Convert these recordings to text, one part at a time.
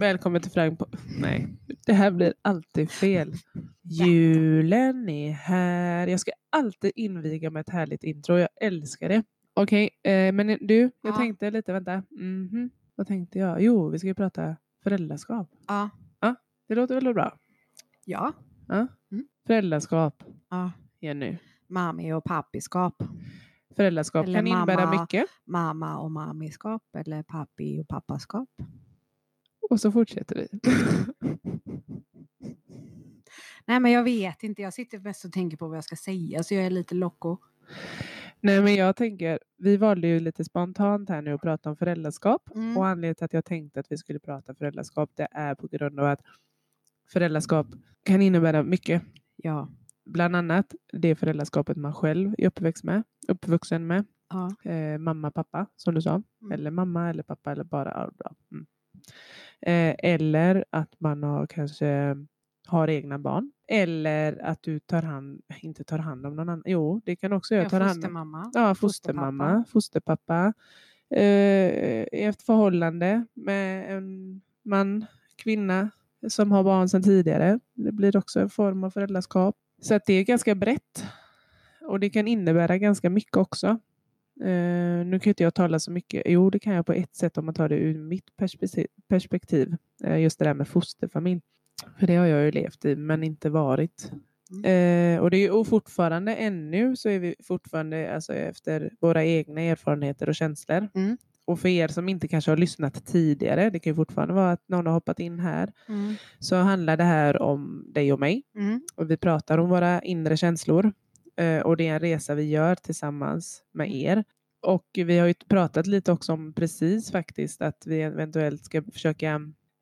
Välkommen till Frank. Nej, det här blir alltid fel. Julen är här. Jag ska alltid inviga med ett härligt intro. Jag älskar det. Okej, eh, men du, jag Ja. tänkte lite, vänta. Mhm. Vad tänkte jag? Jo, vi ska ju prata föräldraskap. Ja. Det låter väl bra? Ja. Föräldraskap, ja. Jenny. Mami och pappiskap. Föräldraskap Eller kan innebära mamma. mycket. Mamma och mamiskap eller pappi och pappaskap. Och så fortsätter vi. Nej men jag vet inte, jag sitter mest och tänker på vad jag ska säga så jag är lite loco. Nej, men jag tänker, vi valde ju lite spontant här nu att prata om föräldraskap. Mm. Och anledningen till att jag tänkte att vi skulle prata föräldraskap, det är på grund av att föräldraskap kan innebära mycket. Ja. Bland annat det föräldraskapet man själv är uppväxt med, uppvuxen med. ja. Eh, mamma, pappa, som du sa. Mm. Eller mamma eller pappa eller bara. ja. Mm. Eh, eller att man har, kanske har egna barn. Eller att du tar hand, inte tar hand om någon annan. Jo, det kan också göra. Jag tar hand om fostermamma. Ja, fostermamma, fosterpappa. Eh, I ett förhållande med en man, kvinna som har barn sedan tidigare. Det blir också en form av föräldraskap. Så att det är ganska brett. Och det kan innebära ganska mycket också. Eh, nu kan inte jag tala så mycket. Jo, det kan jag på ett sätt om man tar det ur mitt perspektiv. perspektiv. Eh, just det där med fosterfamilj. För det har jag ju levt i, men inte varit. Eh, och det är och fortfarande ännu så är vi fortfarande alltså, efter våra egna erfarenheter och känslor. Mm. Och för er som inte kanske har lyssnat tidigare, det kan ju fortfarande vara att någon har hoppat in här, Mm. så handlar det här om dig och mig. Mm. Och vi pratar om våra inre känslor. Eh, och det är en resa vi gör tillsammans med er. Och vi har ju pratat lite också om precis faktiskt att vi eventuellt ska försöka,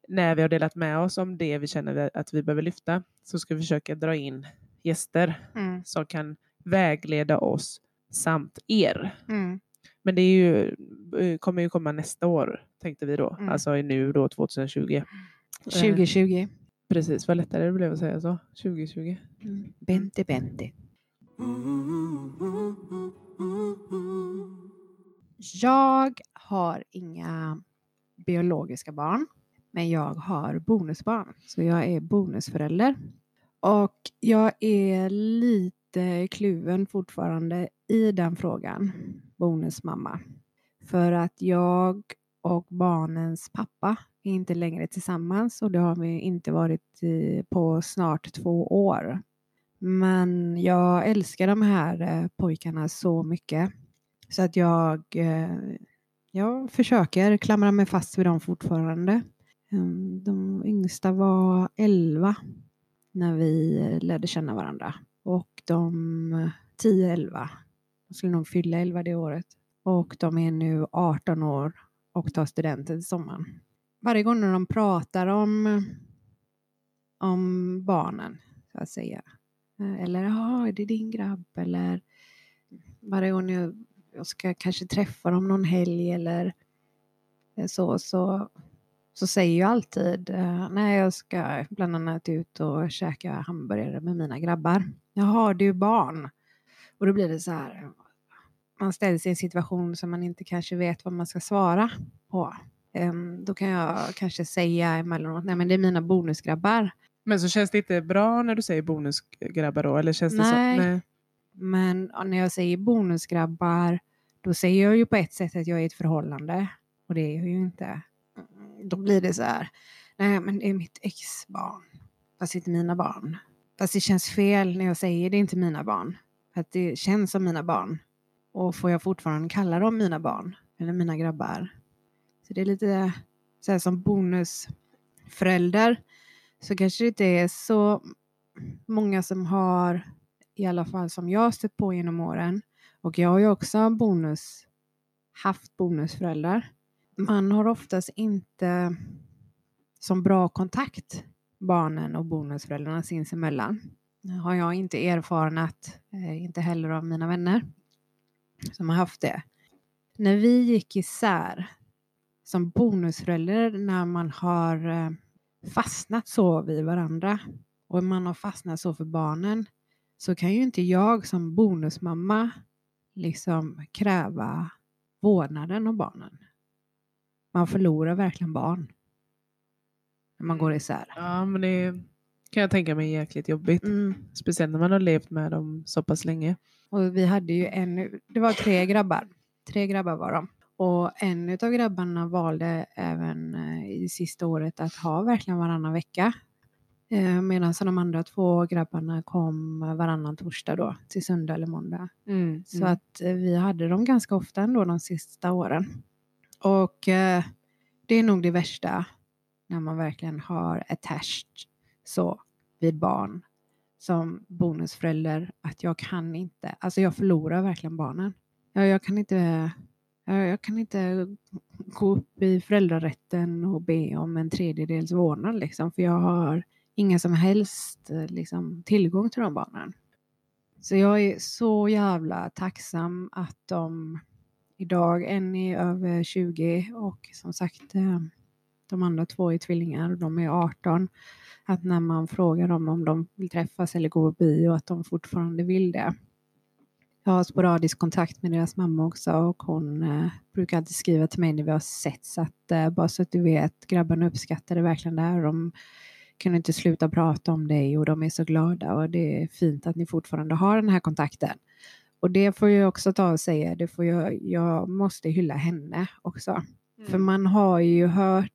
när vi har delat med oss om det vi känner att vi behöver lyfta, så ska vi försöka dra in gäster Mm. som kan vägleda oss samt er. Mm. Men det ju, eh, kommer ju komma nästa år, tänkte vi då. Mm. Alltså nu då 2020. Eh, 2020. precis, vad lättare det blev att säga så. 2020. Mm. Bente Bente. Jag har inga biologiska barn, men jag har bonusbarn. Så jag är bonusförälder. Och jag är lite kluven fortfarande i den frågan, bonusmamma. För att jag och barnens pappa är inte längre tillsammans och det har vi inte varit på snart två år. Men jag älskar de här eh, pojkarna så mycket. Så att jag, eh, jag försöker klamra mig fast vid dem fortfarande. Ehm, de yngsta var 11 när vi lärde känna varandra. Och de eh, 10-11, de skulle nog fylla 11 det året. Och de är nu 18 år och tar studenten i sommaren. Varje gång när de pratar om, om barnen, så att säga, eller ja, är det din grabb? Eller varje gång jag, jag ska kanske träffa dem någon helg eller eh, så, så, så säger jag alltid eh, nej, jag ska bland annat ut och käka hamburgare med mina grabbar. Jaha, du är barn. Och då blir det så här, man ställs i en situation som man inte kanske vet vad man ska svara på. Ehm, då kan jag kanske säga emellanåt, nej men det är mina bonusgrabbar. Men så känns det inte bra när du säger bonusgrabbar då? Eller känns det Nej. så? Nej. Men när jag säger bonusgrabbar, då säger jag ju på ett sätt att jag är i ett förhållande. Och det är jag ju inte. Mm, Då blir det så här, nej men det är mitt exbarn. Fast det inte mina barn. Fast det känns fel när jag säger det är inte mina barn. För att det känns som mina barn. Och får jag fortfarande kalla dem mina barn? Eller mina grabbar? Så det är lite så här som bonusförälder. Så kanske det inte är så många som har i alla fall som jag har stött på genom åren. Och jag har ju också bonus, haft bonusföräldrar. Man har oftast inte som bra kontakt barnen och bonusföräldrarna sinsemellan. Det har jag inte erfarenat, eh, inte heller av mina vänner som har haft det. När vi gick isär som bonusförälder när man har eh, fastnat så vid varandra och man har fastnat så för barnen så kan ju inte jag som bonusmamma liksom kräva vårdnaden om barnen. Man förlorar verkligen barn. när man går isär. Ja, men det kan jag tänka mig är jäkligt jobbigt. Mm. Speciellt när man har levt med dem så pass länge. Och vi hade ju en, det var tre grabbar. Tre grabbar var de. Och en av grabbarna valde även eh, i sista året att ha verkligen varannan vecka. Eh, Medan de andra två grabbarna kom varannan torsdag då till söndag eller måndag. Mm. Så att eh, vi hade dem ganska ofta ändå de sista åren. Och det är nog det värsta när man verkligen har attached så vid barn som bonusförälder att jag kan inte, alltså jag förlorar verkligen barnen. Jag, jag kan inte jag kan inte gå upp i föräldrarätten och be om en tredjedels vårdnad liksom, för jag har ingen som helst eh, liksom, tillgång till de barnen. Så jag är så jävla tacksam att de idag, en är över 20 och som sagt eh, de andra två är tvillingar och de är 18. Att när man frågar dem om de vill träffas eller gå på bio att de fortfarande vill det. Jag har sporadisk kontakt med deras mamma också och hon eh, brukar alltid skriva till mig när vi har sett så att eh, bara så att du vet, grabbarna uppskattar det verkligen där. De kunde inte sluta prata om dig och de är så glada och det är fint att ni fortfarande har den här kontakten. Och det får jag också ta och säga, det får jag, jag måste hylla henne också. För man har ju hört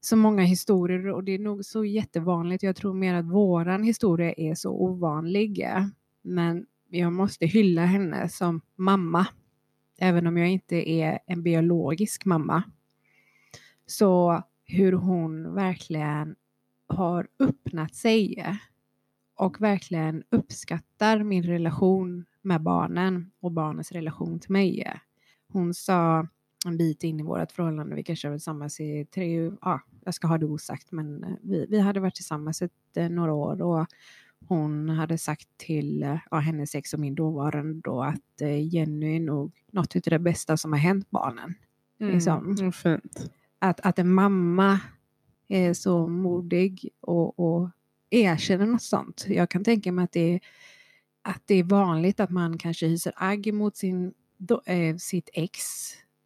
så många historier och det är nog så jättevanligt. Jag tror mer att våran historia är så ovanlig. Men jag måste hylla henne som mamma. Även om jag inte är en biologisk mamma. Så hur hon verkligen har öppnat sig och verkligen uppskattar min relation med barnen och barnens relation till mig. Hon sa en bit in i vårt förhållande, vi kanske har varit tillsammans i tre, ja, jag ska ha det osagt, men eh, vi, vi hade varit tillsammans ett, eh, några år och hon hade sagt till eh, ja, hennes ex och min dåvarande då att eh, Jenny är nog något av det bästa som har hänt barnen. liksom. Mm, fint. Att, att en mamma är så modig och, och erkänner något sånt. Jag kan tänka mig att det, är, att det är vanligt att man kanske hyser agg mot sin, då, eh, sitt ex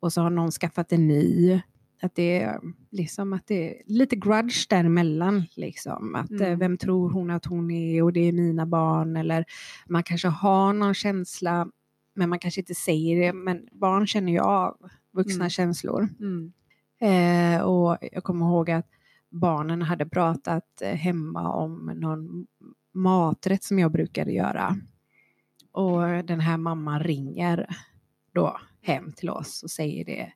och så har någon skaffat en ny. Att det är liksom att det är lite grudge däremellan. Liksom. Att, eh, Mm. Vem tror hon att hon är och det är mina barn. Eller man kanske har någon känsla men man kanske inte säger det. Men barn känner ju av vuxna Mm. känslor. Mm. Eh, och jag kommer ihåg att barnen hade pratat eh, hemma om någon maträtt som jag brukade göra. Och den här mamman ringer då hem till oss och säger det.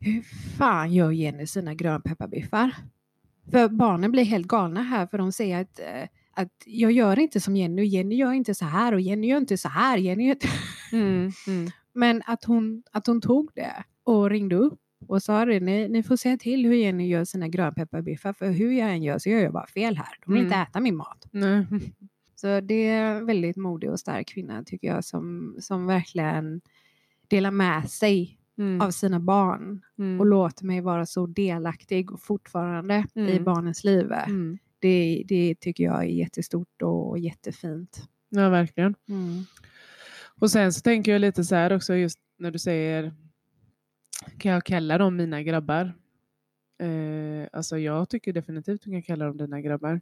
Hur fan gör Jenny sina grönpepparbiffar? För barnen blir helt galna här för de säger att, eh, att jag gör inte som Jenny Jenny gör inte så här och Jenny gör inte så här. Jenny gör inte... Mm. Mm. Men att hon, att hon tog det och ringde upp och sa det, ni, ni får säga till hur Jenny gör sina grönpepparbiffar för hur jag än gör så gör jag bara fel här. De vill inte Mm. äta min mat. Nej. Så det är en väldigt modig och stark kvinna tycker jag som, som verkligen delar med sig Mm. av sina barn Mm. och låter mig vara så delaktig och fortfarande i Mm. barnens liv. Mm. Det, det tycker jag är jättestort och jättefint. Ja, verkligen. Mm. Och sen så tänker jag lite så här också just när du säger kan jag kalla dem mina grabbar? Eh, alltså jag tycker definitivt du kan kalla dem dina grabbar.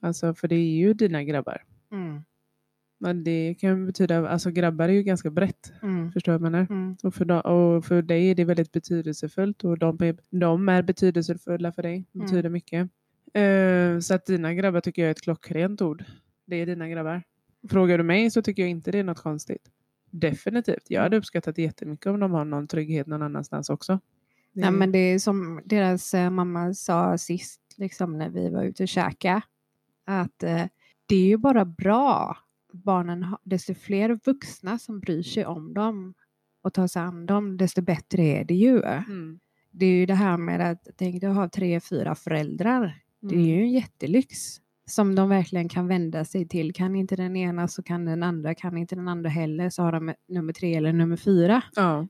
Alltså för det är ju dina grabbar. Men det kan betyda, alltså grabbar är ju ganska brett. Mm. Förstår jag menar? Mm. Och för, dem, och för dig är det väldigt betydelsefullt och de är, de är betydelsefulla för dig. Mm. betyder mycket. Eh, så att dina grabbar tycker jag är ett klockrent ord. Det är dina grabbar. Frågar du mig så tycker jag inte det är något konstigt. Definitivt. Jag hade uppskattat jättemycket om de har någon trygghet någon annanstans också. Det Nej, men det är som deras eh, mamma sa sist liksom, när vi var ute och käka. Att eh, det är ju bara bra. Barnen har, desto fler vuxna som bryr sig om dem och tar sig an dem, desto bättre är det ju. Mm. Det är ju det här med att tänk dig att ha tre, fyra föräldrar. Det är Mm. ju en jättelyx som de verkligen kan vända sig till. Kan inte den ena så kan den andra, kan inte den andra heller så har de nummer tre eller nummer fyra. Ja.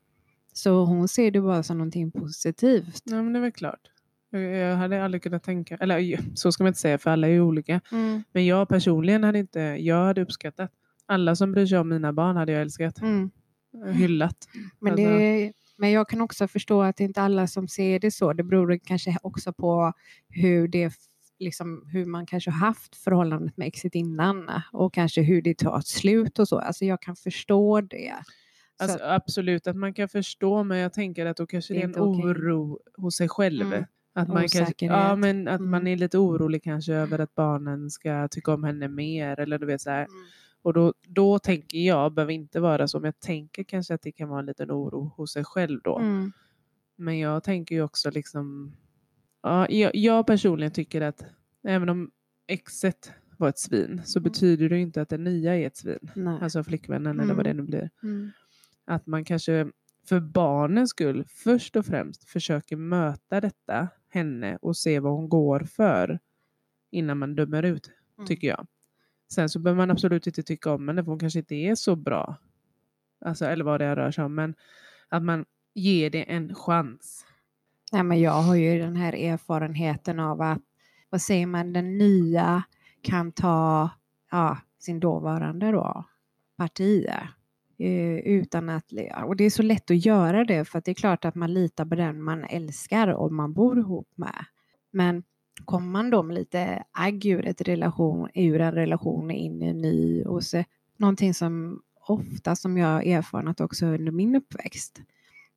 Så hon ser det bara som någonting positivt. ja, men det är väl klart. Jag, jag hade aldrig kunnat tänka, eller så ska man inte säga för alla är ju olika. Men jag personligen hade inte, jag hade uppskattat. Alla som bryr sig om mina barn hade jag älskat. Mm. Hyllat. Men Alltså- det, Men jag kan också förstå att det inte alla som ser det så. Det beror kanske också på hur, det, liksom, hur man kanske haft förhållandet med exet innan och kanske hur det tar slut och så. Alltså jag kan förstå det. Alltså, absolut att man kan förstå, men jag tänker att då kanske det är, en okay. oro hos sig själv. Mm. Att, man, kanske, ja, men att mm. man är lite orolig kanske över att barnen ska tycka om henne mer. Eller du vet, så här. Mm. Och då, då tänker jag, behöver inte vara så, men jag tänker kanske att det kan vara en liten oro hos sig själv då. Mm. Men jag tänker ju också liksom, ja, jag, jag, personligen tycker att även om exet var ett svin så mm. betyder det inte att den nya är ett svin. Nej. Alltså flickvännen mm. eller vad det nu blir. Mm. Att man kanske för barnens skull först och främst försöker möta detta, henne och se vad hon går för innan man dömer ut, mm. tycker jag. Sen så behöver man absolut inte tycka om henne för hon kanske inte är så bra. Alltså, eller vad det rör sig om. Men att man ger det en chans. Nej, men jag har ju den här erfarenheten av att, vad säger man, den nya kan ta ja, sin dåvarande då, parti. Eh, utan att, och det är så lätt att göra det för att det är klart att man litar på den man älskar och man bor ihop med. Men kommer man då med lite agg ur, ett relation, ur en relation in i en ny och så, någonting som ofta som jag har erfarenhet också under min uppväxt.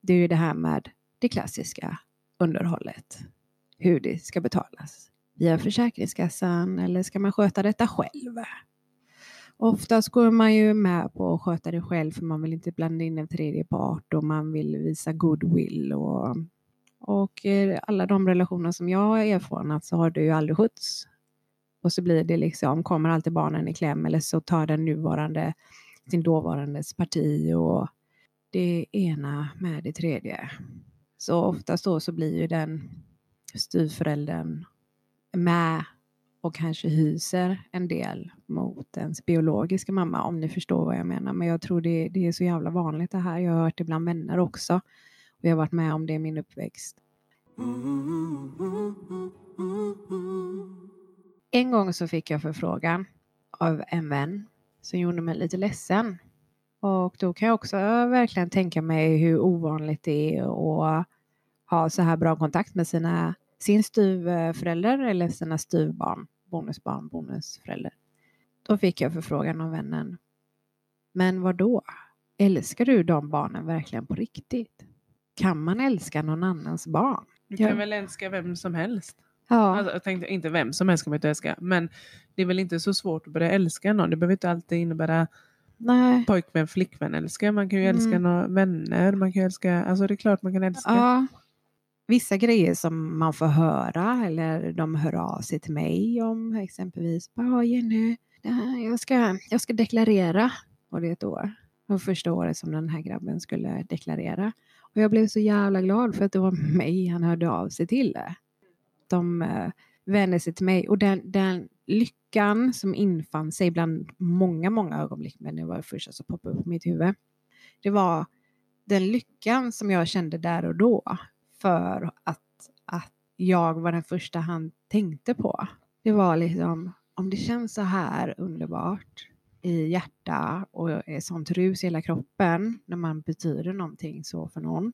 Det är ju det här med det klassiska underhållet. Hur det ska betalas. Via Försäkringskassan eller ska man sköta detta själv? Oftast går man ju med på att sköta det själv för man vill inte blanda in en tredje part och man vill visa goodwill och och eh, alla de relationer som jag har erfarenhet så har det ju aldrig skötts. Och så blir det liksom, kommer alltid barnen i kläm eller så tar den nuvarande sin dåvarandes parti och det ena med det tredje. Så oftast då så blir ju den styvföräldern med och kanske hyser en del mot ens biologiska mamma om ni förstår vad jag menar. Men jag tror det, det är så jävla vanligt det här. Jag har hört det bland vänner också. Och jag har varit med om det i min uppväxt. En gång så fick jag förfrågan av en vän som gjorde mig lite ledsen. Och då kan jag också verkligen tänka mig hur ovanligt det är att ha så här bra kontakt med sina, sin styvförälder eller sina styvbarn, bonusbarn, bonusförälder. Då fick jag förfrågan av vännen. Men vad då? Älskar du de barnen verkligen på riktigt? kan man älska någon annans barn? Du kan ja. väl älska vem som helst? Ja. Alltså, jag tänkte inte vem som helst man inte älska, men det är väl inte så svårt att börja älska någon. Det behöver inte alltid innebära Nej. pojkvän, flickvän älska. Man kan ju älska mm. några vänner. Man kan älska, alltså det är klart man kan älska. Ja. Vissa grejer som man får höra eller de hör av sig till mig om exempelvis. Ja Jenny, jag ska, jag ska deklarera. Och det är ett år. Och första året som den här grabben skulle deklarera. Och jag blev så jävla glad för att det var mig han hörde av sig till. De eh, vände sig till mig och den, den lyckan som infann sig bland många, många ögonblick, men det var det första som poppade upp i mitt huvud. Det var den lyckan som jag kände där och då för att, att jag var den första han tänkte på. Det var liksom, om det känns så här underbart i hjärta och sånt rus i hela kroppen när man betyder någonting så för någon.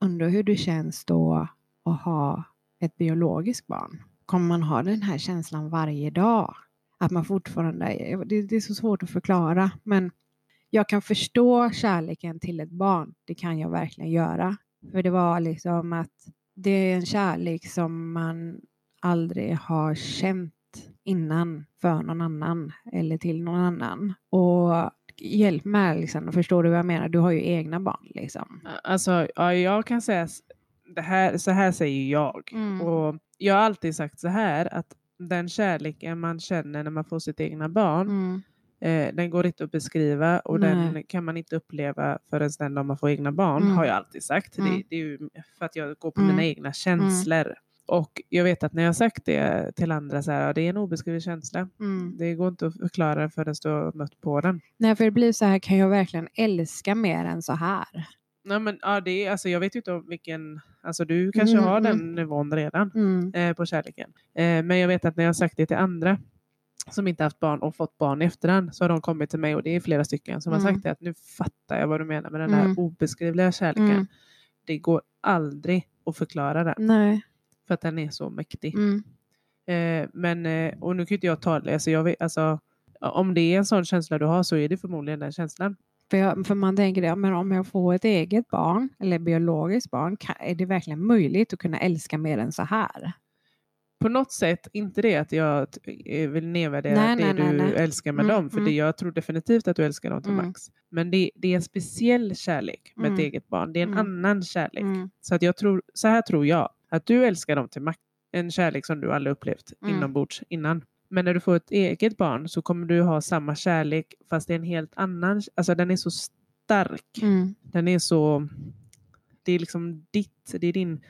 Undrar hur det känns då att ha ett biologiskt barn. Kommer man ha den här känslan varje dag? Att man fortfarande, det, det är så svårt att förklara, men jag kan förstå kärleken till ett barn. Det kan jag verkligen göra. För det var liksom att det är en kärlek som man aldrig har känt innan för någon annan eller till någon annan. Och hjälp mig Alexander, förstår du vad jag menar? Du har ju egna barn liksom. Alltså, ja, jag kan säga det här, så här säger jag. Mm. Och jag har alltid sagt så här att den kärleken man känner när man får sitt egna barn mm. Eh, den går inte att beskriva och Nej. den kan man inte uppleva förrän den dag man får egna barn, mm. har jag alltid sagt. Det, mm. det, är ju för att jag går på mina mm. egna känslor. Och jag vet att när jag sagt det till andra så här, det är en obeskriven känsla. Mm. Det går inte att förklara förrän du har mött på den. Nej, för det blir så här, kan jag verkligen älska mer än så här? Nej, men, ja, det är, alltså, jag vet ju inte om vilken, alltså du kanske mm, har den mm. nivån redan mm. eh, på kärleken. Eh, men jag vet att när jag sagt det till andra som inte haft barn och fått barn i efterhand så har de kommit till mig och det är flera stycken som har mm. sagt det att nu fattar jag vad du menar med den där mm. obeskrivliga kärleken det går aldrig att förklara den. Nej. För att den är så mäktig. Mm. Eh, men, eh, och nu kan inte jag ta det, alltså jag vet, alltså, om det är en sån känsla du har så är det förmodligen den känslan. För, jag, för man tänker det, men om jag får ett eget barn eller biologiskt barn, kan, är det verkligen möjligt att kunna älska mer än så här? På något sätt, inte det att jag eh, vill nedvärdera Nej, det nej, du nej. älskar med Mm, dem, för mm. det, jag tror definitivt att du älskar dem till Mm. max. Men det, det är en speciell kärlek med ett Mm. eget barn, det är en Mm. annan kärlek. Mm. Så, att jag tror, så här tror jag, att du älskar dem till max, en kärlek som du aldrig upplevt inombords innan. Men när du får ett eget barn så kommer du ha samma kärlek fast det är en helt annan, alltså den är så stark. Den är så, det är liksom ditt, det är din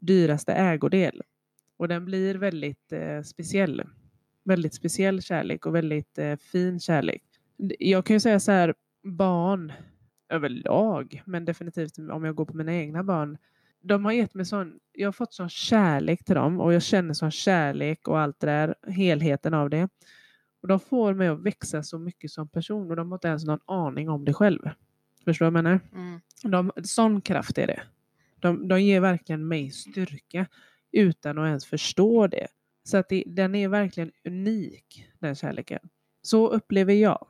dyraste ägodel. Och den blir väldigt eh, speciell. Väldigt speciell kärlek och väldigt eh, fin kärlek. Jag kan ju säga så här, barn överlag, men definitivt om jag går på mina egna barn. De har gett mig sån, jag har fått sån kärlek till dem och jag känner sån kärlek och allt det där, helheten av det. Och de får mig att växa så mycket som person och de har inte ens någon aning om det själv. Förstår du vad jag menar? Mm. De, sån kraft är det. De, de ger verkligen mig styrka utan att ens förstå det. Så att det, den är verkligen unik, den kärleken. Så upplever jag.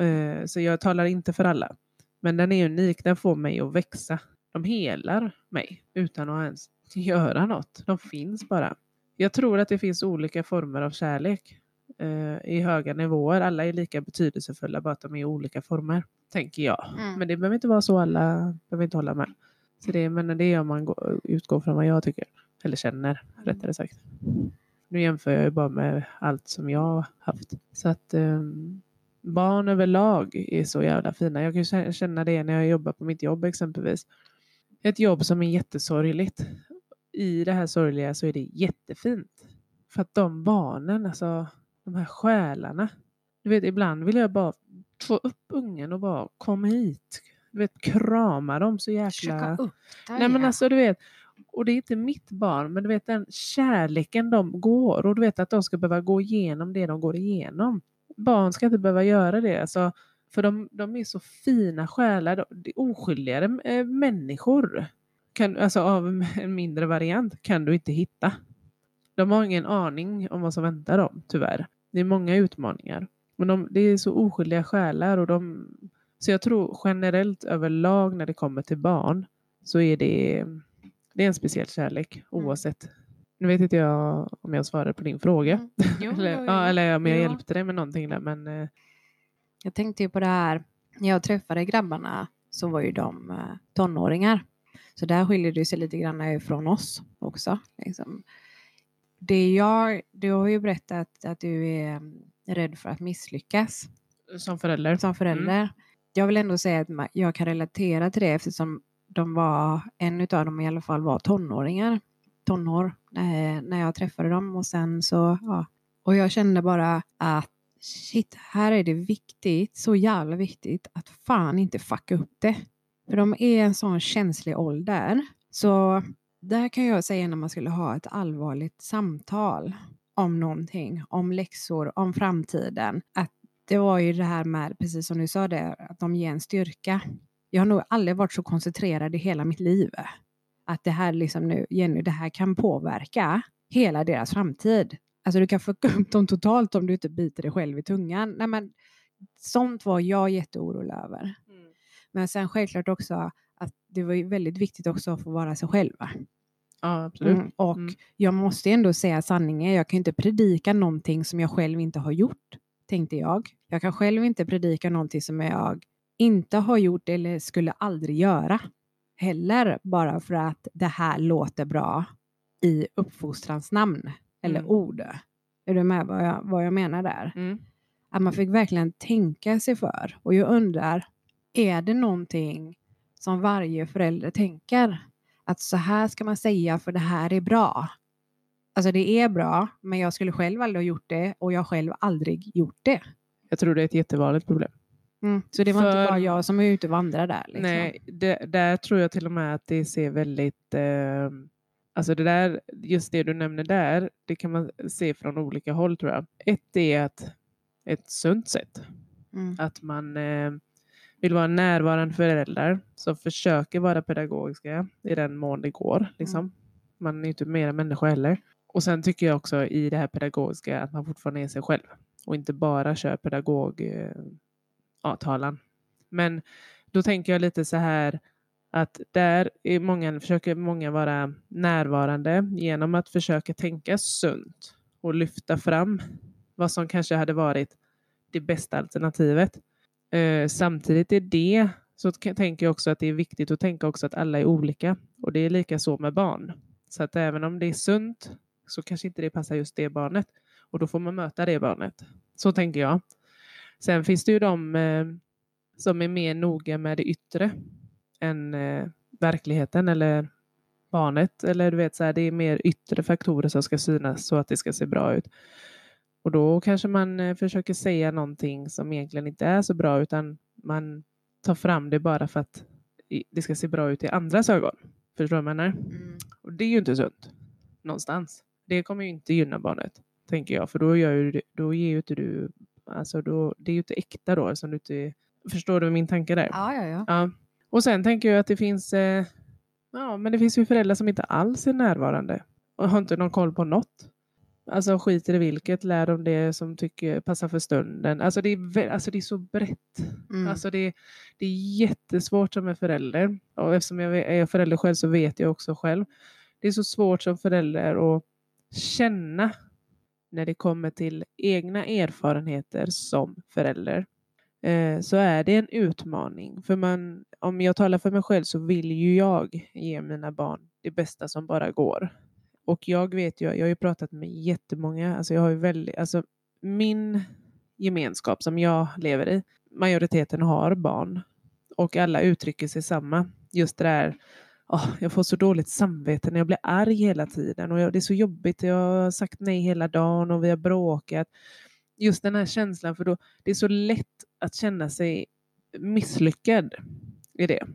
Eh, så jag talar inte för alla. Men den är unik, den får mig att växa. De helar mig utan att ens göra något. De finns bara. Jag tror att det finns olika former av kärlek eh, i höga nivåer. Alla är lika betydelsefulla, bara att de är i olika former, tänker jag. Mm. Men det behöver inte vara så alla behöver inte hålla med. Så det, men det är om man går, utgår från vad jag tycker. Eller känner, rättare sagt. Nu jämför jag ju bara med allt som jag har haft. Så att um, barn överlag är så jävla fina. Jag kan känna det när jag jobbar på mitt jobb exempelvis. Ett jobb som är jättesorgligt. I det här sorgliga så är det jättefint. För att de barnen, alltså de här själarna. Du vet, ibland vill jag bara få upp ungen och bara kom hit. Du vet, krama dem så jäkla... Försöka upp. Nej men alltså du vet, och det är inte mitt barn, men du vet den kärleken de går och du vet att de ska behöva gå igenom det de går igenom. Barn ska inte behöva göra det, alltså, för de, de är så fina själar, de, är oskyldigare äh, människor. Kan, alltså av en mindre variant kan du inte hitta. De har ingen aning om vad som väntar dem, tyvärr. Det är många utmaningar. Men de, det är så oskyldiga själar och de... Så jag tror generellt överlag när det kommer till barn så är det, det är en speciell kärlek Mm. oavsett. Nu vet inte jag om jag svarade på din fråga. Mm. Jo, eller, jo, jo. Ja, eller om jag Ja. hjälpte dig med någonting där. Men eh, Jag tänkte ju på det här, när jag träffade grabbarna så var ju de eh, tonåringar. Så där skiljer det sig lite grann ifrån oss också. Liksom. Det jag, du har ju berättat att du är mm, rädd för att misslyckas som förälder. som förälder. Jag vill ändå säga att jag kan relatera till det eftersom de var, en av dem i alla fall var tonåringar. Tonår eh, när jag träffade dem och sen så, ja. Och jag kände bara att shit, här är det viktigt, så jävla viktigt att fan inte fucka upp det. För de är en sån känslig ålder. Så där kan jag säga när man skulle ha ett allvarligt samtal om någonting, om läxor, om framtiden, att det var ju det här med, precis som du sa det, att de ger en styrka. Jag har nog aldrig varit så koncentrerad i hela mitt liv. Att det här liksom nu, Jenny, det här kan påverka hela deras framtid. Alltså du kan fucka upp dem totalt om du inte biter dig själv i tungan. Nej, men, sånt var jag jätteorolig över. Mm. Men sen självklart också att det var väldigt viktigt också att få vara sig själva. Ja, absolut. Mm, och Mm. jag måste ändå säga sanningen. Jag kan inte predika någonting som jag själv inte har gjort, tänkte jag. Jag kan själv inte predika någonting som jag inte har gjort eller skulle aldrig göra. Heller bara för att det här låter bra i uppfostrans namn eller Mm. ord. Är du med vad jag, vad jag menar där? Mm. Att man fick verkligen tänka sig för. Och jag undrar, är det någonting som varje förälder tänker? Att så här ska man säga för det här är bra. Alltså det är bra, men jag skulle själv aldrig ha gjort det och jag själv aldrig gjort det. Jag tror det är ett jättevanligt problem. Så det var För- inte bara jag som är ute och vandrar där. Liksom. Nej, det, där tror jag till och med att det ser väldigt... Eh, alltså det där, just det du nämner där, det kan man se från olika håll tror jag. Ett är att ett sunt sätt. Mm. Att man... Eh, vill vara närvarande föräldrar som försöker vara pedagogiska i den mån det går. Liksom. Man är inte mer människa heller. Och sen tycker jag också i det här pedagogiska att man fortfarande är sig själv och inte bara kör pedagogtalan. Ja, talan. Men då tänker jag lite så här att där är många, försöker många vara närvarande genom att försöka tänka sunt och lyfta fram vad som kanske hade varit det bästa alternativet. Eh, samtidigt är det så tänker jag också att det är viktigt att tänka också att alla är olika och det är lika så med barn. Så att även om det är sunt så kanske inte det passar just det barnet och då får man möta det barnet. Så tänker jag. Sen finns det ju de eh, som är mer noga med det yttre än eh, verkligheten eller barnet. Eller du vet, så här, det är mer yttre faktorer som ska synas så att det ska se bra ut. Och då kanske man eh, försöker säga någonting som egentligen inte är så bra utan man tar fram det bara för att det ska se bra ut i andras ögon. Förstår du vad jag menar? Mm. Och det är ju inte sunt någonstans. Det kommer ju inte gynna barnet, tänker jag, för då, gör ju, då ger ju inte du, alltså då, det är ju inte äkta då. Alltså du inte, förstår du min tanke där? Ja, ja, ja. ja. Och sen tänker jag att det finns, eh, ja, men det finns ju föräldrar som inte alls är närvarande och har inte någon koll på något. Alltså skiter i vilket, lär dem det som tycker passar för stunden. Alltså det är, alltså det är så brett. Mm. Alltså det, det är jättesvårt som en förälder. Och eftersom jag är förälder själv så vet jag också själv. Det är så svårt som förälder att känna när det kommer till egna erfarenheter som förälder. Eh, så är det en utmaning. För man, om jag talar för mig själv så vill ju jag ge mina barn det bästa som bara går. Och jag vet ju, jag har ju pratat med jättemånga, alltså jag har ju väldigt, alltså min gemenskap som jag lever i, majoriteten har barn och alla uttrycker sig samma. Just det där, oh, jag får så dåligt samvete när jag blir arg hela tiden och jag, det är så jobbigt, jag har sagt nej hela dagen och vi har bråkat. Just den här känslan, för då, det är så lätt att känna sig misslyckad i det.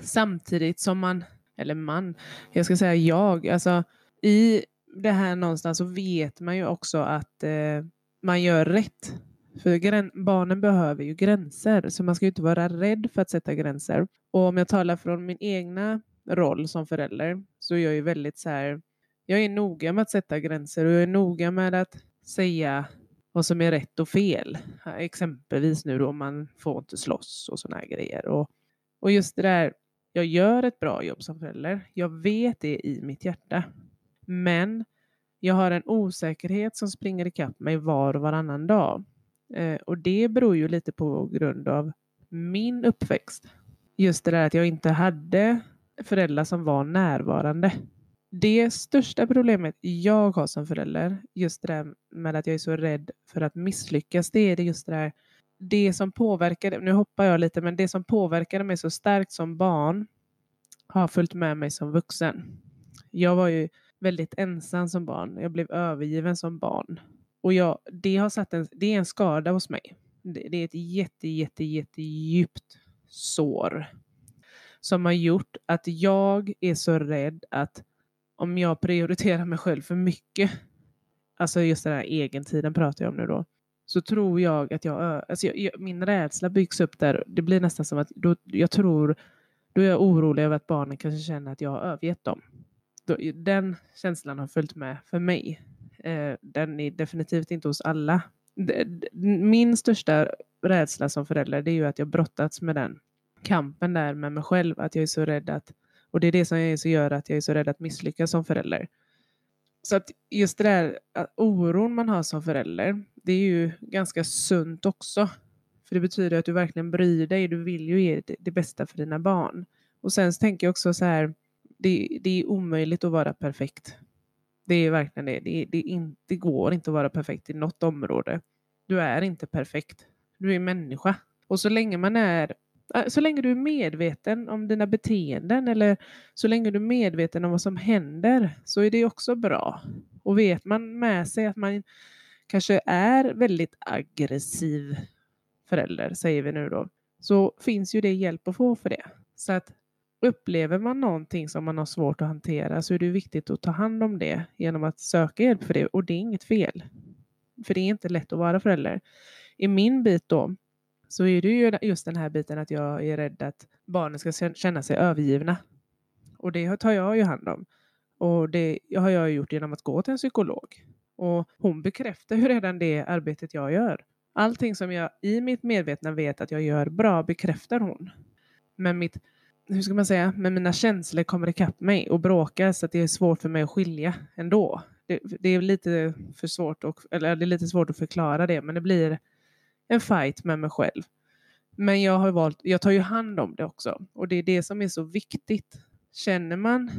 Samtidigt som man eller man, jag ska säga jag, alltså i det här någonstans så vet man ju också att eh, man gör rätt. För barnen behöver ju gränser, så man ska ju inte vara rädd för att sätta gränser. Och om jag talar från min egna roll som förälder så är jag ju väldigt så här, jag är noga med att sätta gränser och jag är noga med att säga vad som är rätt och fel. Exempelvis nu då, man får inte slåss och sådana grejer. Och, och just det där, jag gör ett bra jobb som förälder. Jag vet det i mitt hjärta. Men jag har en osäkerhet som springer ikapp mig var och varannan dag. Eh, och det beror ju lite på grund av min uppväxt. Just det där att jag inte hade föräldrar som var närvarande. Det största problemet jag har som förälder, just det där med att jag är så rädd för att misslyckas, det är just det där det som påverkade, nu hoppar jag lite, men det som påverkade mig så starkt som barn har följt med mig som vuxen. Jag var ju väldigt ensam som barn. Jag blev övergiven som barn. Och jag, det, har satt en, det är en skada hos mig. Det, det är ett jätte, jätte, jätte djupt sår som har gjort att jag är så rädd att om jag prioriterar mig själv för mycket, alltså just den här egentiden pratar jag om nu då, så tror jag att jag, alltså jag, min rädsla byggs upp där. Det blir nästan som att då, jag tror, då är jag orolig över att barnen kanske känner att jag har övergett dem. Då, den känslan har följt med för mig. Eh, den är definitivt inte hos alla. Min största rädsla som förälder det är ju att jag brottats med den kampen där med mig själv. Att jag är så rädd att, och det är det som är så gör att jag är så rädd att misslyckas som förälder. Så att just det där eh, oron man har som förälder, det är ju ganska sunt också. För det betyder att du verkligen bryr dig. Du vill ju ge det bästa för dina barn. Och sen så tänker jag också så här, det, det är omöjligt att vara perfekt. Det är verkligen det. Det, det, in, det går inte att vara perfekt i något område. Du är inte perfekt. Du är människa. Och så länge man är äh, så länge du är medveten om dina beteenden eller så länge du är medveten om vad som händer så är det också bra. Och vet man med sig att man kanske är väldigt aggressiv förälder, säger vi nu då, så finns ju det hjälp att få för det. Så att upplever man någonting som man har svårt att hantera så är det viktigt att ta hand om det genom att söka hjälp för det. Och det är inget fel. För det är inte lätt att vara förälder. I min bit då så är det ju just den här biten att jag är rädd att barnen ska känna sig övergivna. Och det tar jag ju hand om. Och det har jag gjort genom att gå till en psykolog. Och hon bekräftar ju redan det arbetet jag gör. Allting som jag i mitt medvetna vet att jag gör bra bekräftar hon. Men mitt, hur ska man säga, men mina känslor kommer ikapp mig och bråkar så att det är svårt för mig att skilja ändå. Det, det är lite för svårt, och, eller det är lite svårt att förklara det, men det blir en fight med mig själv. Men jag har valt, jag tar ju hand om det också och det är det som är så viktigt. Känner man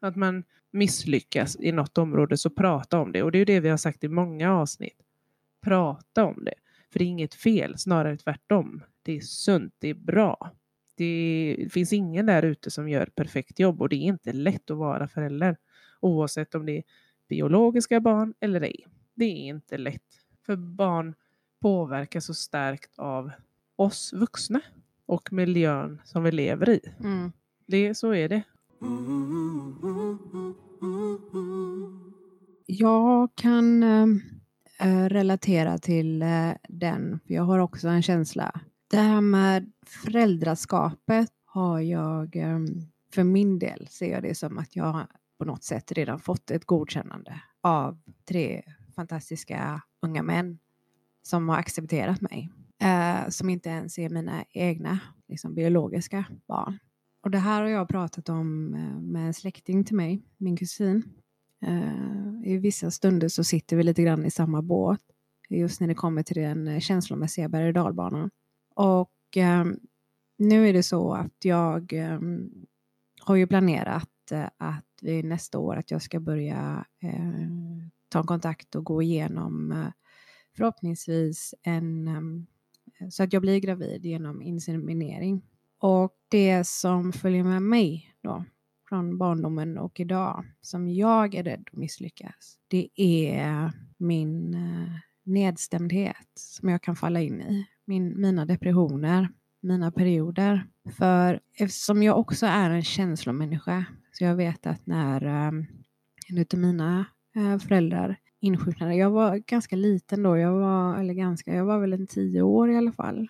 att man misslyckas i något område så prata om det och det är det vi har sagt i många avsnitt. Prata om det. För det är inget fel, snarare tvärtom. Det är sunt, det är bra. Det finns ingen där ute som gör perfekt jobb och det är inte lätt att vara förälder. Oavsett om det är biologiska barn eller ej. Det är inte lätt. För barn påverkas så starkt av oss vuxna och miljön som vi lever i. Mm. Det, så är det. Jag kan äh, relatera till äh, den, jag har också en känsla. Det här med föräldraskapet har jag, ehm, för min del ser jag det som att jag på något sätt redan fått ett godkännande av tre fantastiska unga män som har accepterat mig. Eh, som inte ens är mina egna liksom, biologiska barn. Och det här har jag pratat om eh, med en släkting till mig, min kusin. Eh, I vissa stunder så sitter vi lite grann i samma båt. Just när det kommer till den eh, känslomässiga berg och dalbanan. Och eh, nu är det så att jag eh, har ju planerat eh, att vi nästa år att jag ska börja eh, ta kontakt och gå igenom eh, förhoppningsvis en, ehm, så att jag blir gravid genom inseminering. Och det som följer med mig då, från barndomen och idag, som jag är rädd att misslyckas, det är min eh, nedstämdhet som jag kan falla in i. Min, mina depressioner, mina perioder. För eftersom jag också är en känslomänniska, så jag vet att när um, en av mina uh, föräldrar insjuknade. Jag var ganska liten då, jag var, eller ganska, jag var väl en tio år i alla fall.